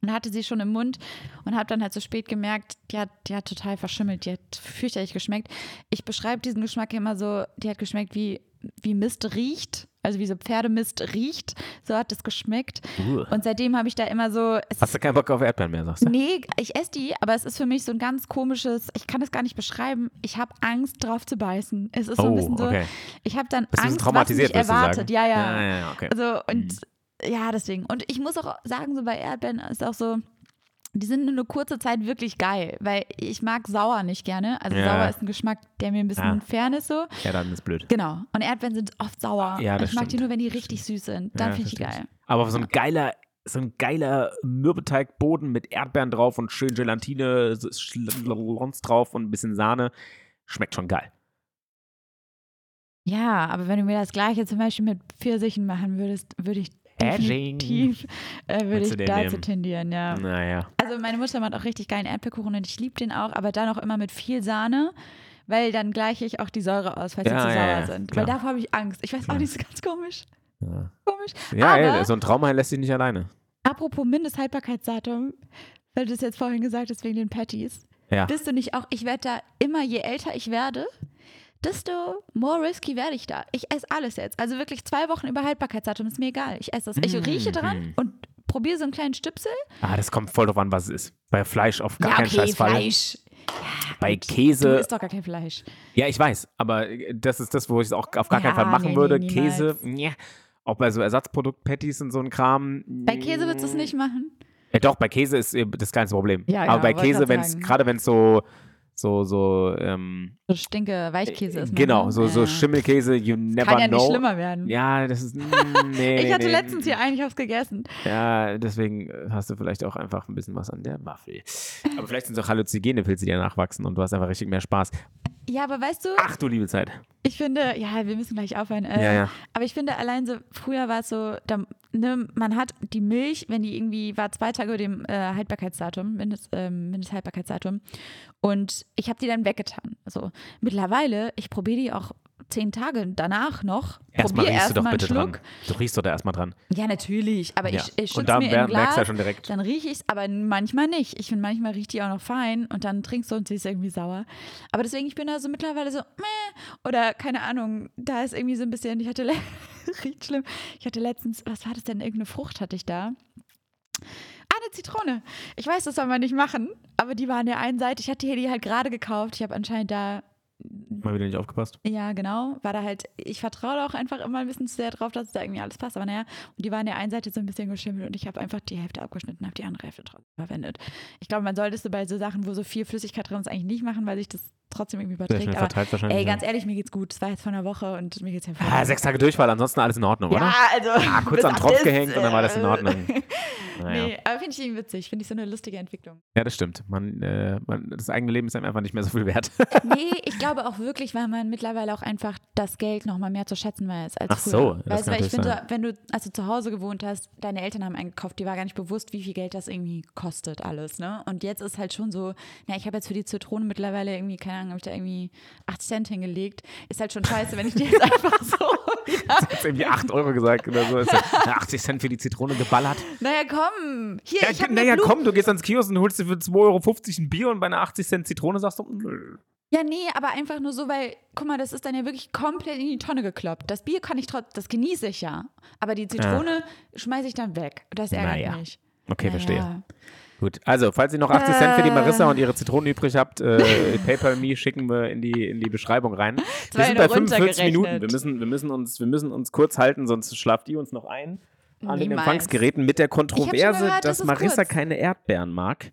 und hatte sie schon im Mund und habe dann halt so spät gemerkt, die hat, die hat total verschimmelt, die hat fürchterlich geschmeckt. Ich beschreibe diesen Geschmack immer so, die hat geschmeckt wie, wie Mist riecht, also wie so Pferdemist riecht, so hat es geschmeckt. Uh. Und seitdem habe ich da immer so, Hast du keinen Bock auf Erdbeeren mehr, sagst du? Nee, ich esse die, aber es ist für mich so ein ganz komisches, ich kann es gar nicht beschreiben. Ich habe Angst drauf zu beißen. Es ist so ein Oh, bisschen so, okay. ich habe dann Bist Angst, traumatisiert, was mich erwartet. Ja, ja. Ja, ja, okay. Also und ja, deswegen. Und ich muss auch sagen, so bei Erdbeeren ist auch so, die sind nur eine kurze Zeit wirklich geil, weil ich mag sauer nicht gerne. Also Ja. sauer ist ein Geschmack, der mir ein bisschen Ja. fern ist so. Ja, dann ist blöd. Genau. Und Erdbeeren sind oft sauer. Ja, das ich mag die stimmt. nur, wenn die richtig süß sind. Dann Ja, finde ich die geil. Aber so ein geiler, so ein geiler Mürbeteigboden mit Erdbeeren drauf und schön Gelatine, Schlons drauf und ein bisschen Sahne. Schmeckt schon geil. Ja, aber wenn du mir das gleiche zum Beispiel mit Pfirsichen machen würdest, würde ich Edging. definitiv äh, würde ich dazu nehmen? tendieren, ja. Naja. Also meine Mutter macht auch richtig geilen Erdbeerkuchen und ich liebe den auch, aber dann auch immer mit viel Sahne, weil dann gleiche ich auch die Säure aus, falls Ja, sie zu ja, sauer ja, sind. klar. Weil davor habe ich Angst. Ich weiß auch Klar. nicht, ist ganz komisch. Komisch. ja aber ey, so ein Trauma lässt sich nicht alleine. apropos Mindesthaltbarkeitsdatum, weil du es jetzt vorhin gesagt hast wegen den Patties. Ja. Bist du nicht auch, ich werde da immer, je älter ich werde, desto more risky werde ich da. Ich esse alles jetzt. Also wirklich zwei Wochen über Haltbarkeitsdatum, ist mir egal. Ich esse das. Ich Mhm. rieche dran und probiere so einen kleinen Stüpsel. Ah, das kommt voll drauf an, was es ist. Bei Fleisch auf gar ja, keinen okay, Scheiß Fall. Fleisch. Bei Du Käse. isst doch gar kein Fleisch. Ja, ich weiß, aber äh, das ist das, wo ich es auch auf gar keinen Ja, Fall machen nee, würde. nee, Käse, ja. Auch bei so Ersatzprodukt-Patties und so ein Kram. Bei Käse würdest du es nicht machen? Ja, doch, bei Käse ist äh, das kleinste Problem. Ja, aber ja, bei Käse, wenn es, gerade wenn es so, so, so, ähm, So stinke Weichkäse ist. genau, ne? so, so Ja. Schimmelkäse, you never Kann ja know. nicht schlimmer werden. Ja, das ist, <laughs> nee, ich hatte nee, letztens hier einen, ich gegessen. Ja, deswegen äh, hast du vielleicht auch einfach ein bisschen was an der Waffel. Aber vielleicht sind es auch halluzigene Pilze, die danach wachsen und du hast einfach richtig mehr Spaß. Ja, aber weißt du, Ach du liebe Zeit. ich finde, ja, wir müssen gleich aufhören. Äh, Ja, ja. Aber ich finde allein so, früher war es so, da, ne, man hat die Milch, wenn die irgendwie war zwei Tage über dem äh, Haltbarkeitsdatum, Mindest, ähm, Mindesthaltbarkeitsdatum. Und ich habe die dann weggetan. Also mittlerweile, ich probiere die auch zehn Tage danach noch. Erstmal riechst du doch bitte Schluck. dran. Du riechst doch da erstmal dran. Ja, natürlich. Aber Ja. ich, ich Und schütze mir im merkst du ja Glas, schon direkt. Dann rieche ich es, aber manchmal nicht. Ich finde, manchmal riecht die auch noch fein und dann trinkst du und sie ist irgendwie sauer. Aber deswegen, ich bin da so mittlerweile so, meh. Oder keine Ahnung, da ist irgendwie so ein bisschen, ich hatte, <laughs> riecht schlimm. Ich hatte letztens, was war das denn? Irgendeine Frucht hatte ich da. Ah, eine Zitrone. Ich weiß, das soll man nicht machen, aber die war an der einen Seite. Ich hatte hier die halt gerade gekauft. Ich habe anscheinend da Mal wieder nicht aufgepasst. ja, genau. War da halt, ich vertraue da auch einfach immer ein bisschen zu sehr drauf, dass da irgendwie alles passt. Aber naja, und die waren der einen Seite so ein bisschen geschimmelt und ich habe einfach die Hälfte abgeschnitten, habe die andere Hälfte trotzdem verwendet. Ich glaube, man sollte es bei so Sachen, wo so viel Flüssigkeit drin ist, eigentlich nicht machen, weil sich das trotzdem irgendwie Sehr überträgt. Aber verteilt wahrscheinlich. ey, ganz ehrlich, mir geht's gut. Es war jetzt vor einer Woche und mir geht's ja Ah, sechs Tage Durchfall, ansonsten alles in Ordnung, oder? Ja, also. Ah, <laughs> kurz am Tropf gehängt und dann war das in äh, Ordnung. <laughs> Naja. Nee, aber finde ich irgendwie witzig. Finde ich so eine lustige Entwicklung. Ja, das stimmt. Man, äh, man, das eigene Leben ist einem einfach nicht mehr so viel wert. Nee, ich glaube <laughs> auch wirklich, weil man mittlerweile auch einfach das Geld noch mal mehr zu schätzen weiß als Ach früher. so, das weißt, weil ich finde, sein. wenn du als du zu Hause gewohnt hast, deine Eltern haben eingekauft, die war gar nicht bewusst, wie viel Geld das irgendwie kostet alles, ne? Und jetzt ist halt schon so, na, ich habe jetzt für die Zitrone mittlerweile irgendwie keine Ahnung, habe ich da irgendwie 8 Cent hingelegt. Ist halt schon scheiße, wenn ich die jetzt <laughs> einfach so ja. Jetzt irgendwie 8 Euro gesagt oder so. Ist ja 80 Cent für die Zitrone geballert. Naja, komm. Hier, Ja, ich habe naja, komm, du gehst ans Kiosk und holst dir für 2,50 Euro ein Bier und bei einer 80 Cent Zitrone sagst du, nö. Ja, nee, aber einfach nur so, weil, guck mal, das ist dann ja wirklich komplett in die Tonne gekloppt. Das Bier kann ich trotzdem, das genieße ich ja. Aber die Zitrone schmeiße ich dann weg. Das ärgert Naja. mich. Okay, verstehe. Naja. Gut, also, falls ihr noch 80 Cent für die. Marissa und ihre Zitronen übrig habt, äh, <laughs> PayPal.me schicken wir in die, in die Beschreibung rein. Wir sind bei nur 45 Minuten. Wir müssen, wir, müssen uns, wir müssen uns kurz halten, sonst schlaft ihr uns noch ein. An den Niemals. Empfangsgeräten mit der Kontroverse, gehört, dass das Marissa kurz. keine Erdbeeren mag.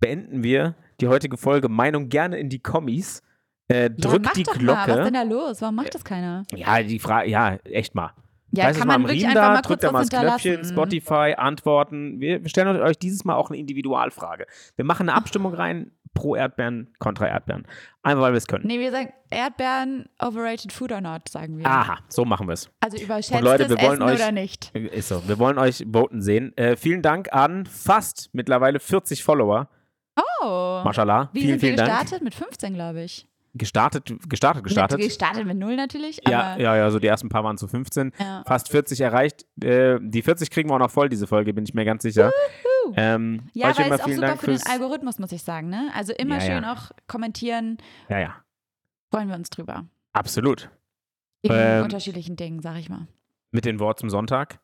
Beenden wir die heutige Folge. Meinung gerne in die Kommis. Äh, Ja, drückt mach die doch Mal. Was ist Glocke. denn da los? Warum macht das keiner? Ja, die Frage, ja, echt mal. Ja, es kann man wirklich Riemen einfach da, mal kurz drückt da mal das Knöpfchen. Spotify, Antworten. Wir wir stellen euch dieses Mal auch eine Individualfrage. Wir machen eine Abstimmung rein, pro Erdbeeren, kontra Erdbeeren. Einfach, weil wir es können. Nee, wir sagen Erdbeeren, overrated food or not, sagen wir. Aha, so machen wir es. Also überschätzt Und Leute, wir wollen Essen euch- oder nicht. Ist so. Wir wollen euch voten sehen. Äh, vielen Dank an fast mittlerweile 40 Follower. Oh. Mashallah. Wie vielen, sind wir vielen Dank. gestartet? Mit 15, glaube ich. Gestartet, gestartet, gestartet. Gestartet mit null natürlich. Ja, ja, ja, so die ersten paar waren zu 15. ja. Fast 40 erreicht. Äh, die 40 kriegen wir auch noch voll, diese Folge, bin ich mir ganz sicher. Ähm, Ja, weil es auch super Dank für den. Algorithmus, muss ich sagen. Ne? Also immer Ja, schön ja. auch kommentieren. Ja, ja, Freuen wir uns drüber. absolut. In Ähm, unterschiedlichen Dingen, sag ich mal. Mit den Wort zum Sonntag.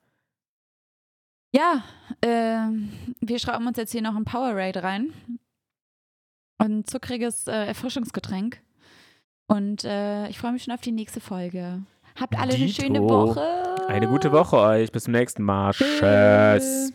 Ja, ähm, wir schrauben uns jetzt hier noch ein Powerade rein. Und ein zuckriges äh, Erfrischungsgetränk. Und äh, ich freue mich schon auf die nächste Folge. Habt alle eine Dito. schöne Woche. Eine gute Woche euch. Bis zum nächsten Mal. Tschüss.